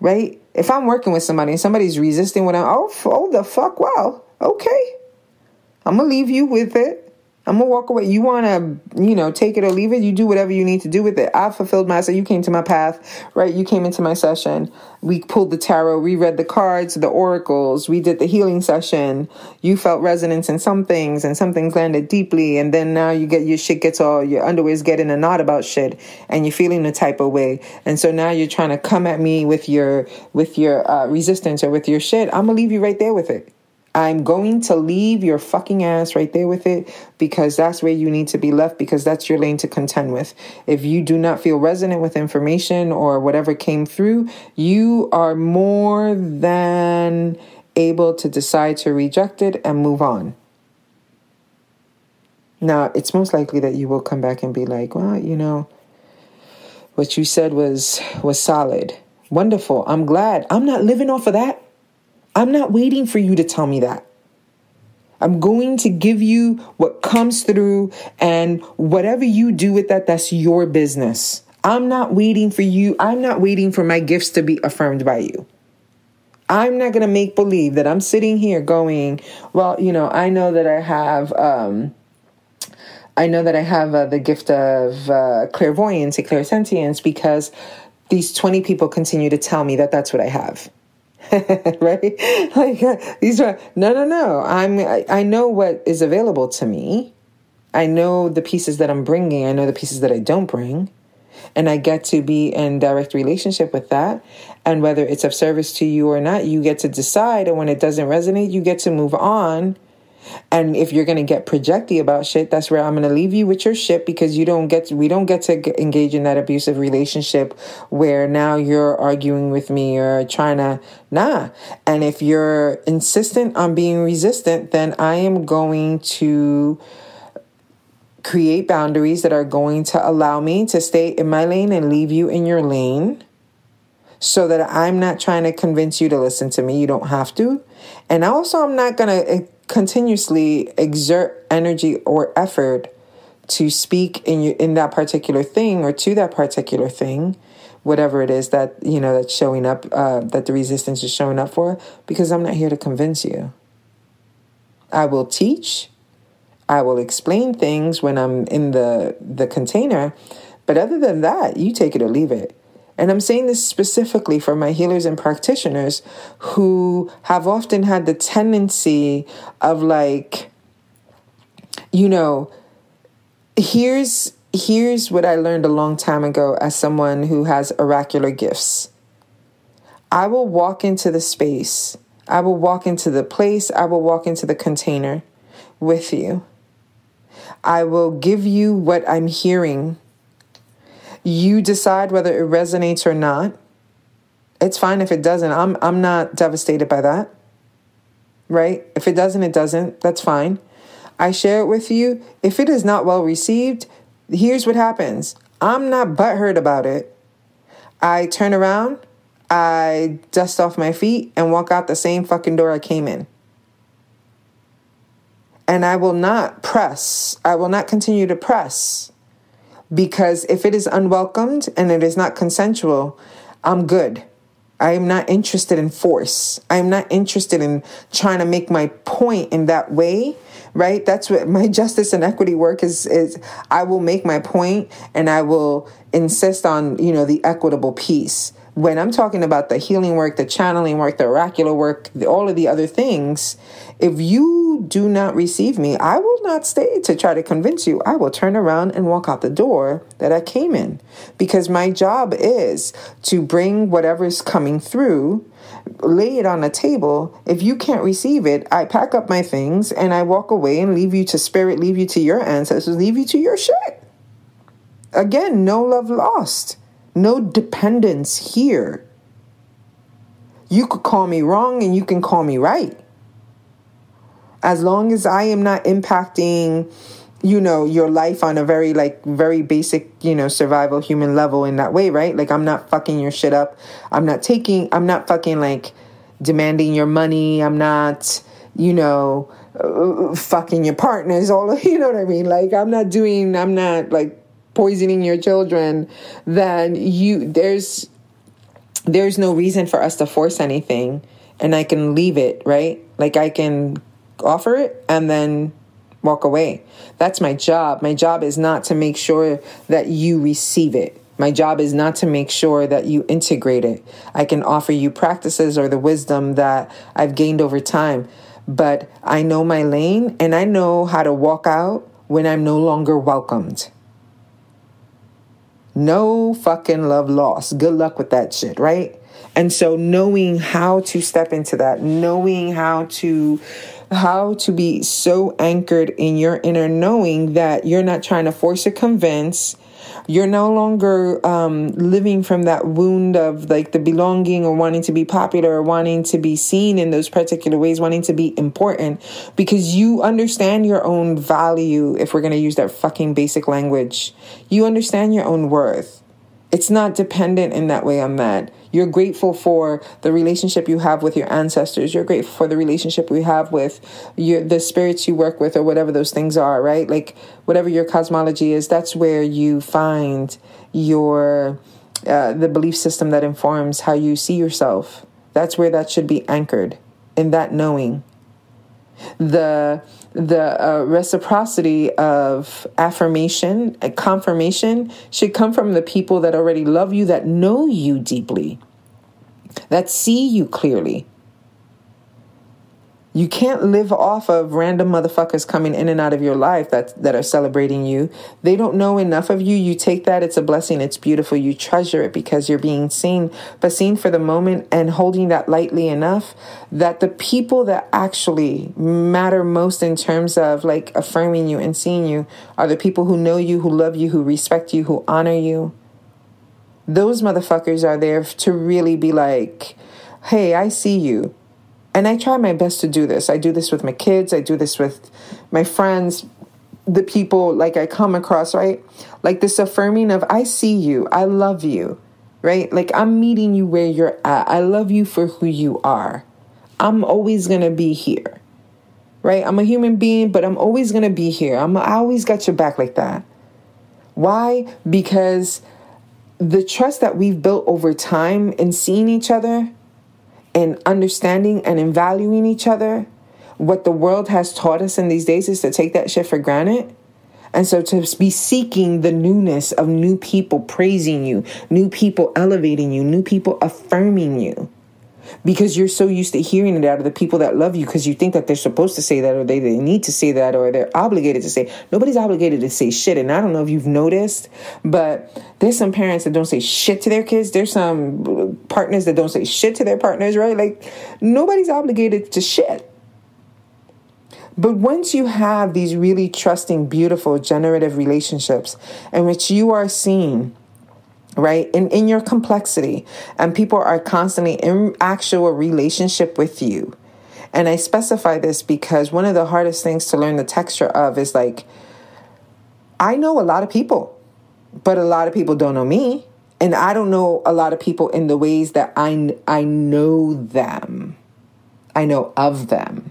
Right? If i'm working with somebody and somebody's resisting what i'm oh, oh the fuck well okay. I'm gonna leave you with it I'm gonna walk away. You wanna, you know, take it or leave it. You do whatever you need to do with it. I fulfilled my. So you came to my path, right? You came into my session. We pulled the tarot. We read the cards, the oracles. We did the healing session. You felt resonance in some things, and some things landed deeply. And then now you get your shit gets all your underwear's getting a knot about shit, and you're feeling the type of way. And so now you're trying to come at me with your with your uh, resistance or with your shit. I'm gonna leave you right there with it. I'm going to leave your fucking ass right there with it because that's where you need to be left because that's your lane to contend with. If you do not feel resonant with information or whatever came through, you are more than able to decide to reject it and move on. Now, it's most likely that you will come back and be like, well, you know, what you said was was solid Wonderful. I'm glad. I'm not living off of that. I'm not waiting for you to tell me that. I'm going to give you what comes through, and whatever you do with that, that's your business. I'm not waiting for you. I'm not waiting for my gifts to be affirmed by you. I'm not going to make believe that I'm sitting here going, well, you know, I know that I have, um, I know that I have uh, the gift of uh, clairvoyance and clairsentience because these 20 people continue to tell me that that's what I have. right? Like these are no, no, no. I'm I, I know what is available to me. I know the pieces that I'm bringing. I know the pieces that I don't bring, and I get to be in direct relationship with that. And whether it's of service to you or not, you get to decide. And when it doesn't resonate, you get to move on and if you're to get projecty about shit, that's where I'm to leave you with your shit because you don't get to, we don't get to engage in that abusive relationship where now you're arguing with me or trying to nah. And if you're insistent on being resistant, then I am going to create boundaries that are going to allow me to stay in my lane and leave you in your lane so that I'm not trying to convince you to listen to me. You don't have to. And also, I'm not going to eh, continuously exert energy or effort to speak in your, in that particular thing or to that particular thing whatever it is that you know that's showing up uh, that the resistance is showing up for because i'm not here to convince you. I will teach. I will explain things when i'm in the the container. But other than that you take it or leave it and I'm saying this specifically for my healers and practitioners who have often had the tendency of like, you know, here's here's what I learned a long time ago as someone who has oracular gifts. I will walk into the space, I will walk into the place, I will walk into the container with you. I will give you what I'm hearing you decide whether it resonates or not. It's fine if it doesn't. I'm I'm not devastated by that. Right? If it doesn't, it doesn't. That's fine. I share it with you. If it is not well received, here's what happens. I'm not butthurt about it. I turn around, I dust off my feet, and walk out the same fucking door I came in. And I will not press. I will not continue to press because if it is unwelcomed and it is not consensual, I'm good. I am not interested in force. I am not interested in trying to make my point in that way, right? That's what my justice and equity work is is I will make my point and I will insist on, you know, the equitable piece when I'm talking about the healing work, the channeling work, the oracular work, the, all of the other things, if you do not receive me, I will not stay to try to convince you. I will turn around and walk out the door that I came in because my job is to bring whatever's coming through, lay it on the table. If you can't receive it, I pack up my things and I walk away and leave you to spirit, leave you to your ancestors, leave you to your shit. Again, no love lost no dependence here. You could call me wrong and you can call me right. As long as I am not impacting, you know, your life on a very, like, very basic, you know, survival human level in that way, right? Like, I'm not fucking your shit up. I'm not taking, I'm not fucking, like, demanding your money. I'm not, you know, uh, fucking your partners, all you know what I mean? Like, I'm not doing, I'm not, like, poisoning your children, then you there's there's no reason for us to force anything and I can leave it, right? Like I can offer it and then walk away. That's my job. My job is not to make sure that you receive it. My job is not to make sure that you integrate it. I can offer you practices or the wisdom that I've gained over time, but I know my lane and I know how to walk out when I'm no longer welcomed. No fucking love lost. Good luck with that shit, right? And so knowing how to step into that, knowing how to how to be so anchored in your inner knowing that you're not trying to force or convince you're no longer um, living from that wound of like the belonging or wanting to be popular or wanting to be seen in those particular ways, wanting to be important because you understand your own value. If we're going to use that fucking basic language, you understand your own worth. It's not dependent in that way on that. You're grateful for the relationship you have with your ancestors. You're grateful for the relationship we have with your the spirits you work with or whatever those things are, right? Like whatever your cosmology is, that's where you find your uh, the belief system that informs how you see yourself. That's where that should be anchored in that knowing. The the uh, reciprocity of affirmation and confirmation should come from the people that already love you, that know you deeply, that see you clearly, you can't live off of random motherfuckers coming in and out of your life that that are celebrating you. They don't know enough of you. You take that, it's a blessing, it's beautiful. You treasure it because you're being seen, but seen for the moment and holding that lightly enough that the people that actually matter most in terms of like affirming you and seeing you are the people who know you, who love you, who respect you, who honor you. Those motherfuckers are there to really be like, "Hey, I see you." And I try my best to do this. I do this with my kids, I do this with my friends, the people like I come across, right? Like this affirming of I see you, I love you, right? Like I'm meeting you where you're at. I love you for who you are. I'm always going to be here. Right? I'm a human being, but I'm always going to be here. I'm I always got your back like that. Why? Because the trust that we've built over time in seeing each other in understanding and in valuing each other, what the world has taught us in these days is to take that shit for granted. And so to be seeking the newness of new people praising you, new people elevating you, new people affirming you because you're so used to hearing it out of the people that love you because you think that they're supposed to say that or they, they need to say that or they're obligated to say nobody's obligated to say shit. And i don't know if you've noticed but there's some parents that don't say shit to their kids. There's some partners that don't say shit to their partners right? Like nobody's obligated to shit. But once you have these really trusting, beautiful, generative relationships in which you are seen right? In in your complexity. And people are constantly in actual relationship with you. And i specify this because one of the hardest things to learn the texture of is like i know a lot of people but a lot of people don't know me. And i don't know a lot of people in the ways that i i know them. I know of them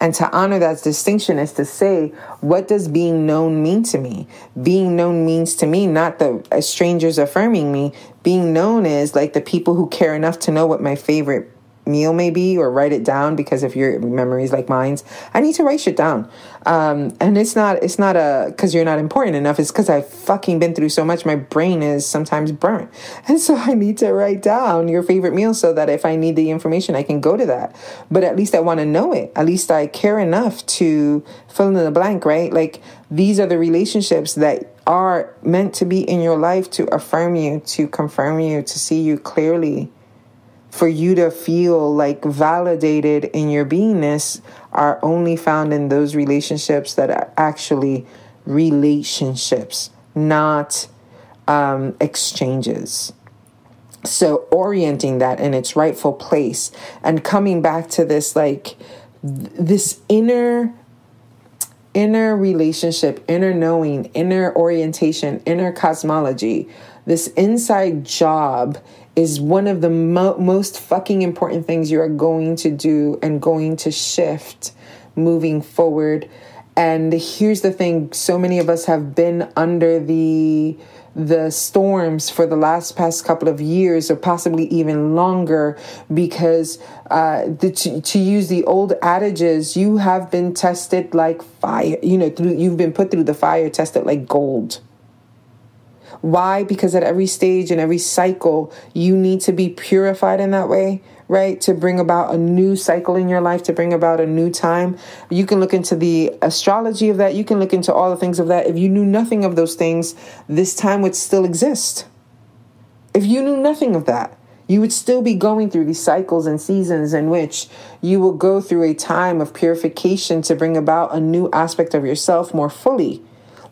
and to honor that distinction is to say, what does being known mean to me? Being known means to me not the uh, strangers affirming me. Being known is like the people who care enough to know what my favorite meal maybe or write it down because if your memory is like mine's i need to write shit down. Um, and it's not it's not a because you're not important enough. It's because i've fucking been through so much. My brain is sometimes burnt. And so i need to write down your favorite meal so that if i need the information i can go to that. But at least i want to know it. At least i care enough to fill in the blank right? Like these are the relationships that are meant to be in your life to affirm you to confirm you to see you clearly for you to feel like validated in your beingness are only found in those relationships that are actually relationships, not um, exchanges. So, orienting that in its rightful place and coming back to this, like, this inner inner relationship, inner knowing, inner orientation, inner cosmology, this inside job is one of the mo- most fucking important things you are going to do and going to shift moving forward. And here's the thing so many of us have been under the the storms for the last past couple of years or possibly even longer because uh, the, to, to use the old adages you have been tested like fire you know through, you've been put through the fire tested like gold why? Because at every stage and every cycle, you need to be purified in that way, right? To bring about a new cycle in your life, to bring about a new time. You can look into the astrology of that. You can look into all the things of that. If you knew nothing of those things, this time would still exist. If you knew nothing of that, you would still be going through these cycles and seasons in which you will go through a time of purification to bring about a new aspect of yourself more fully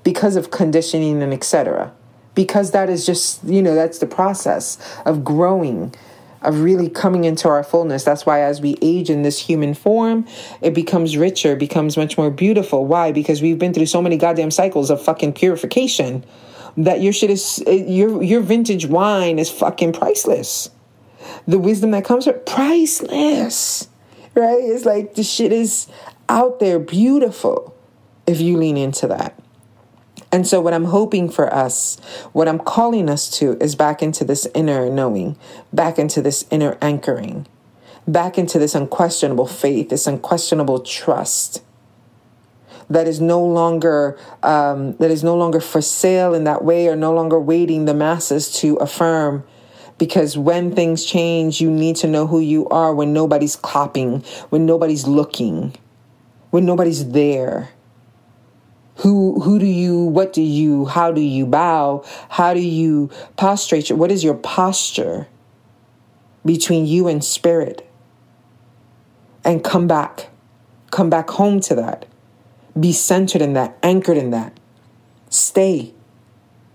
because of conditioning and etc because that is just, you know, that's the process of growing, of really coming into our fullness. That's why as we age in this human form, it becomes richer, becomes much more beautiful. Why? Because we've been through so many goddamn cycles of fucking purification. that your shit is eh, your your vintage wine is fucking priceless. The wisdom that comes from priceless. Right? It's like the shit is out there beautiful if you lean into that. And so, what I'm hoping for us, what I'm calling us to, is back into this inner knowing, back into this inner anchoring, back into this unquestionable faith, this unquestionable trust that is no longer um, that is no longer for sale in that way, or no longer waiting the masses to affirm. Because when things change, you need to know who you are when nobody's copying, when nobody's looking, when nobody's there. Who who do you what do you how do you bow? How do you prostrate? What is your posture between you and spirit? And come back. Come back home to that. Be centered in that, anchored in that. Stay.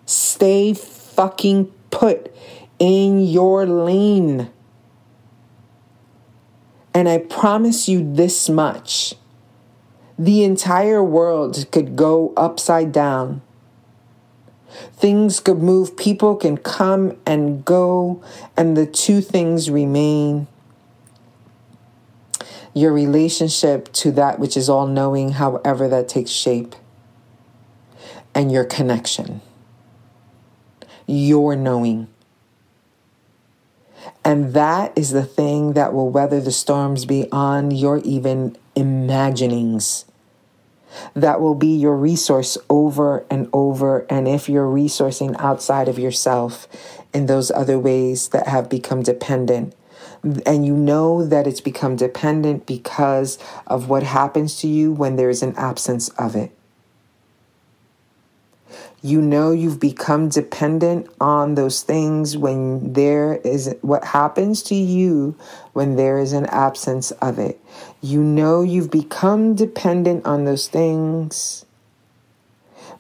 Stay fucking put in your lane. And I promise you this much the entire world could go upside down. Things could move, people can come and go, and the two things remain your relationship to that which is all knowing, however that takes shape, and your connection, your knowing. And that is the thing that will weather the storms beyond your even imaginings that will be your resource over and over. And if you're resourcing outside of yourself in those other ways that have become dependent, and you know that it's become dependent because of what happens to you when there's an absence of it. You know you've become dependent on those things when there is what happens to you when there is an absence of it. You know you've become dependent on those things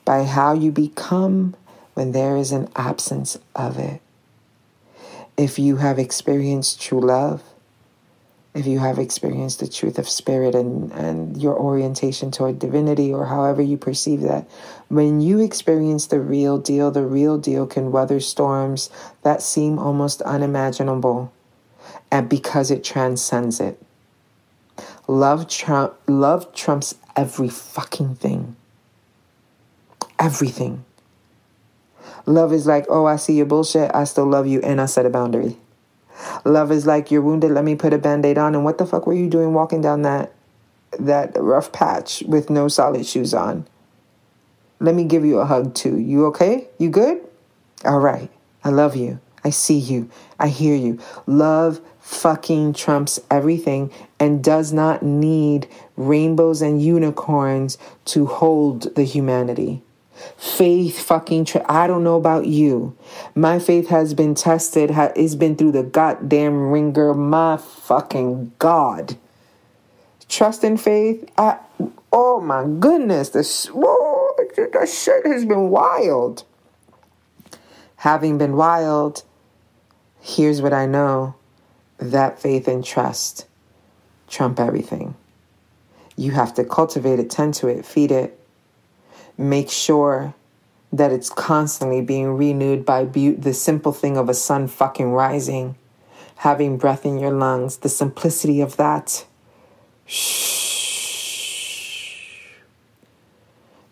by how you become when there is an absence of it. If you have experienced true love, if you have experienced the truth of spirit and, and your orientation toward divinity or however you perceive that, when you experience the real deal, the real deal can weather storms that seem almost unimaginable and because it transcends it. Love, trump, love trumps every fucking thing. Everything. Love is like, oh, I see your bullshit. I still love you and I set a boundary. Love is like you're wounded. Let me put a band-aid on. And what the fuck were you doing walking down that that rough patch with no solid shoes on? Let me give you a hug too. You okay? You good? All right. I love you. I see you. I hear you. Love fucking trumps everything and does not need rainbows and unicorns to hold the humanity. Faith fucking, tra- I don't know about you. My faith has been tested, ha- it's been through the goddamn ringer. My fucking God. Trust and faith, I, oh my goodness, this, whoa, that shit has been wild. Having been wild, here's what I know that faith and trust trump everything. You have to cultivate it, tend to it, feed it, make sure that it's constantly being renewed by be- the simple thing of a sun fucking rising, having breath in your lungs, the simplicity of that.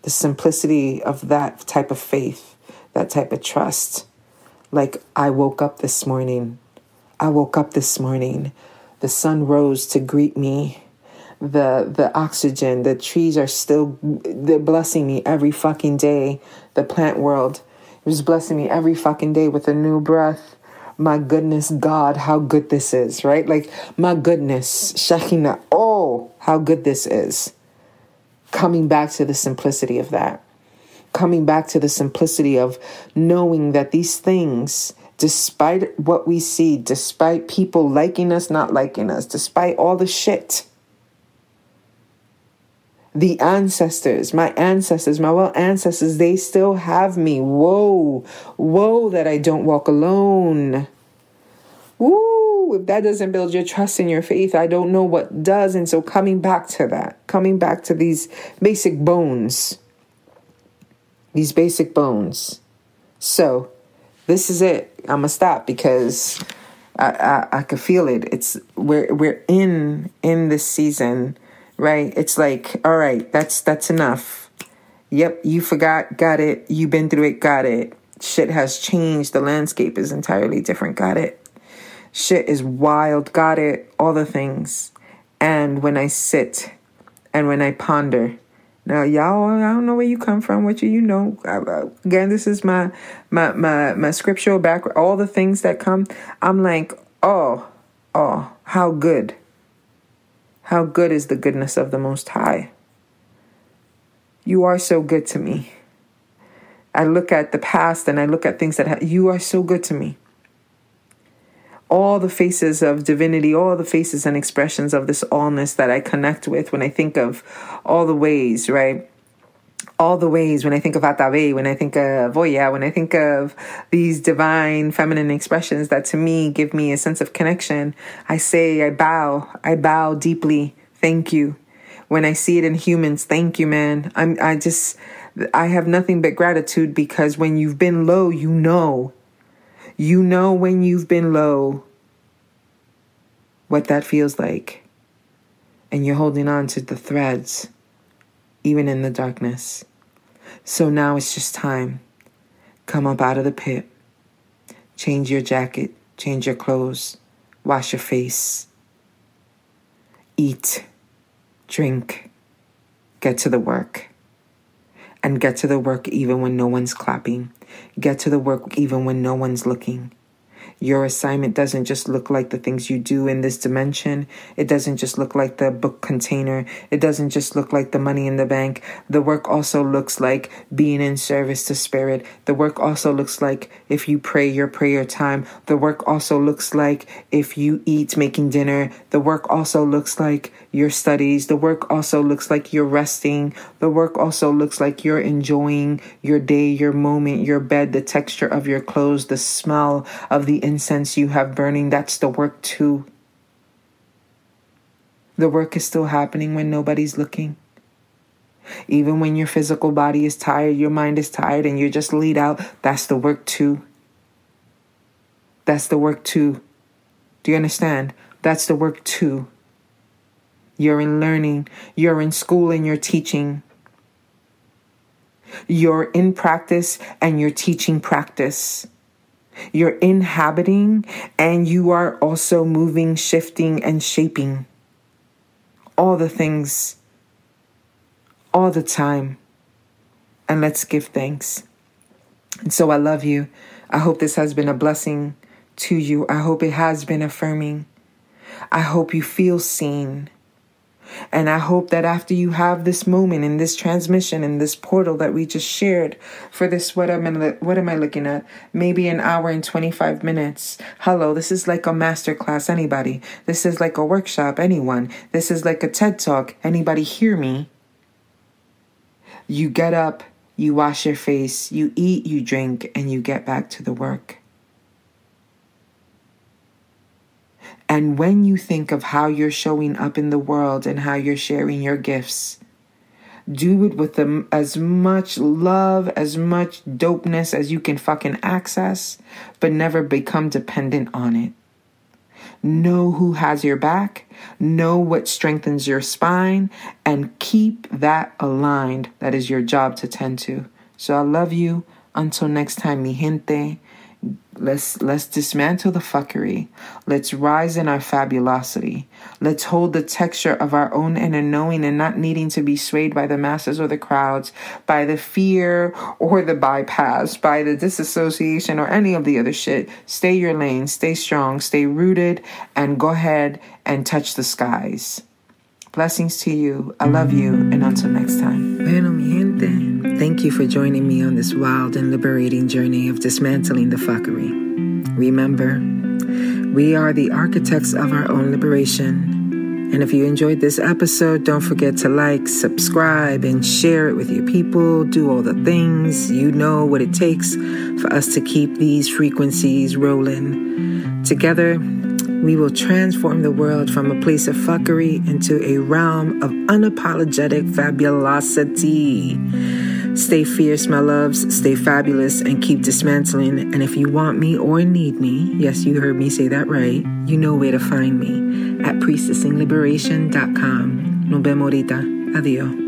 The simplicity of that type of faith, that type of trust. Like, I woke up this morning. I woke up this morning. The sun rose to greet me. The the oxygen the trees are still they're blessing me every fucking day. The plant world is blessing me every fucking day with a new breath. My goodness god how good this is right? Like my goodness shekhinah oh how good this is. Coming back to the simplicity of that. Coming back to the simplicity of knowing that these things despite what we see despite people liking us not liking us despite all the shit the ancestors, my ancestors, my well ancestors, they still have me. Whoa, whoa, that I don't walk alone. Woo, if that doesn't build your trust and your faith, I don't know what does. And so coming back to that, coming back to these basic bones, these basic bones, So, this is it. I'm gonna stop because I, I I could feel it. It's we're we're in in this season, right? It's like, all right, that's that's enough. Yep, you forgot, got it. You've been through it, got it. Shit has changed. The landscape is entirely different, got it. Shit is wild, got it. All the things. And when I sit and when I ponder, now, y'all, I don't know where you come from, what you, you know. Again, this is my my my my scriptural background. All the things that come, I'm like, oh, oh, how good, how good is the goodness of the Most High. You are so good to me. I look at the past and I look at things that ha- you are so good to me all the faces of divinity, all the faces and expressions of this allness that I connect with when I think of all the ways, right? All the ways when I think of Atabey, when I think of Oya, when I think of these divine feminine expressions that to me give me a sense of connection, I say, I bow, I bow deeply. Thank you. When I see it in humans, thank you, man. I'm, I just, I have nothing but gratitude because when you've been low, you know you know when you've been low what that feels like. And you're holding on to the threads, even in the darkness. So now it's just time. Come up out of the pit. Change your jacket, change your clothes, wash your face. Eat, drink, get to the work. And get to the work even when no one's clapping. Get to the work even when no one's looking. Your assignment doesn't just look like the things you do in this dimension. It doesn't just look like the book container. It doesn't just look like the money in the bank. The work also looks like being in service to spirit. The work also looks like if you pray your prayer time. The work also looks like if you eat making dinner. The work also looks like your studies. The work also looks like you're resting. The work also looks like you're enjoying your day, your moment, your bed, the texture of your clothes, the smell of the incense you have burning, that's the work too. The work is still happening when nobody's looking. Even when your physical body is tired, your mind is tired, and you're just laid out, that's the work too. That's the work too. Do you understand? That's the work too. You're in learning, you're in school, and you're teaching. You're in practice and you're teaching practice. You're inhabiting and you are also moving, shifting, and shaping. All the things, all the time. And let's give thanks. And so I love you. I hope this has been a blessing to you. I hope it has been affirming. I hope you feel seen. And I hope that after you have this moment in this transmission in this portal that we just shared for this what am I what am I looking at? Maybe an hour and 25 minutes. Hello, this is like a master class anybody. This is like a workshop anyone. This is like a TED talk. Anybody hear me? You get up, you wash your face, you eat, you drink and you get back to the work. And when you think of how you're showing up in the world and how you're sharing your gifts, do it with them as much love, as much dopeness as you can fucking access, but never become dependent on it. Know who has your back, know what strengthens your spine, and keep that aligned. That is your job to tend to. So I love you. Until next time, mi gente. Let's let's dismantle the fuckery. Let's rise in our fabulosity. Let's hold the texture of our own inner knowing and not needing to be swayed by the masses or the crowds, by the fear or the bypass, by the disassociation or any of the other shit. Stay your lane, stay strong, stay rooted, and go ahead and touch the skies. Blessings to you. I love you. And until next time. Bueno, mi gente. Thank you for joining me on this wild and liberating journey of dismantling the fuckery. Remember, we are the architects of our own liberation. And if you enjoyed this episode, don't forget to like, subscribe, and share it with your people. Do all the things. You know what it takes for us to keep these frequencies rolling. Together, we will transform the world from a place of fuckery into a realm of unapologetic fabulosity. Stay fierce, my loves. Stay fabulous and keep dismantling. And if you want me or need me, yes, you heard me say that right, you know where to find me at priestessingliberation.com. Nos vemos. Adiós.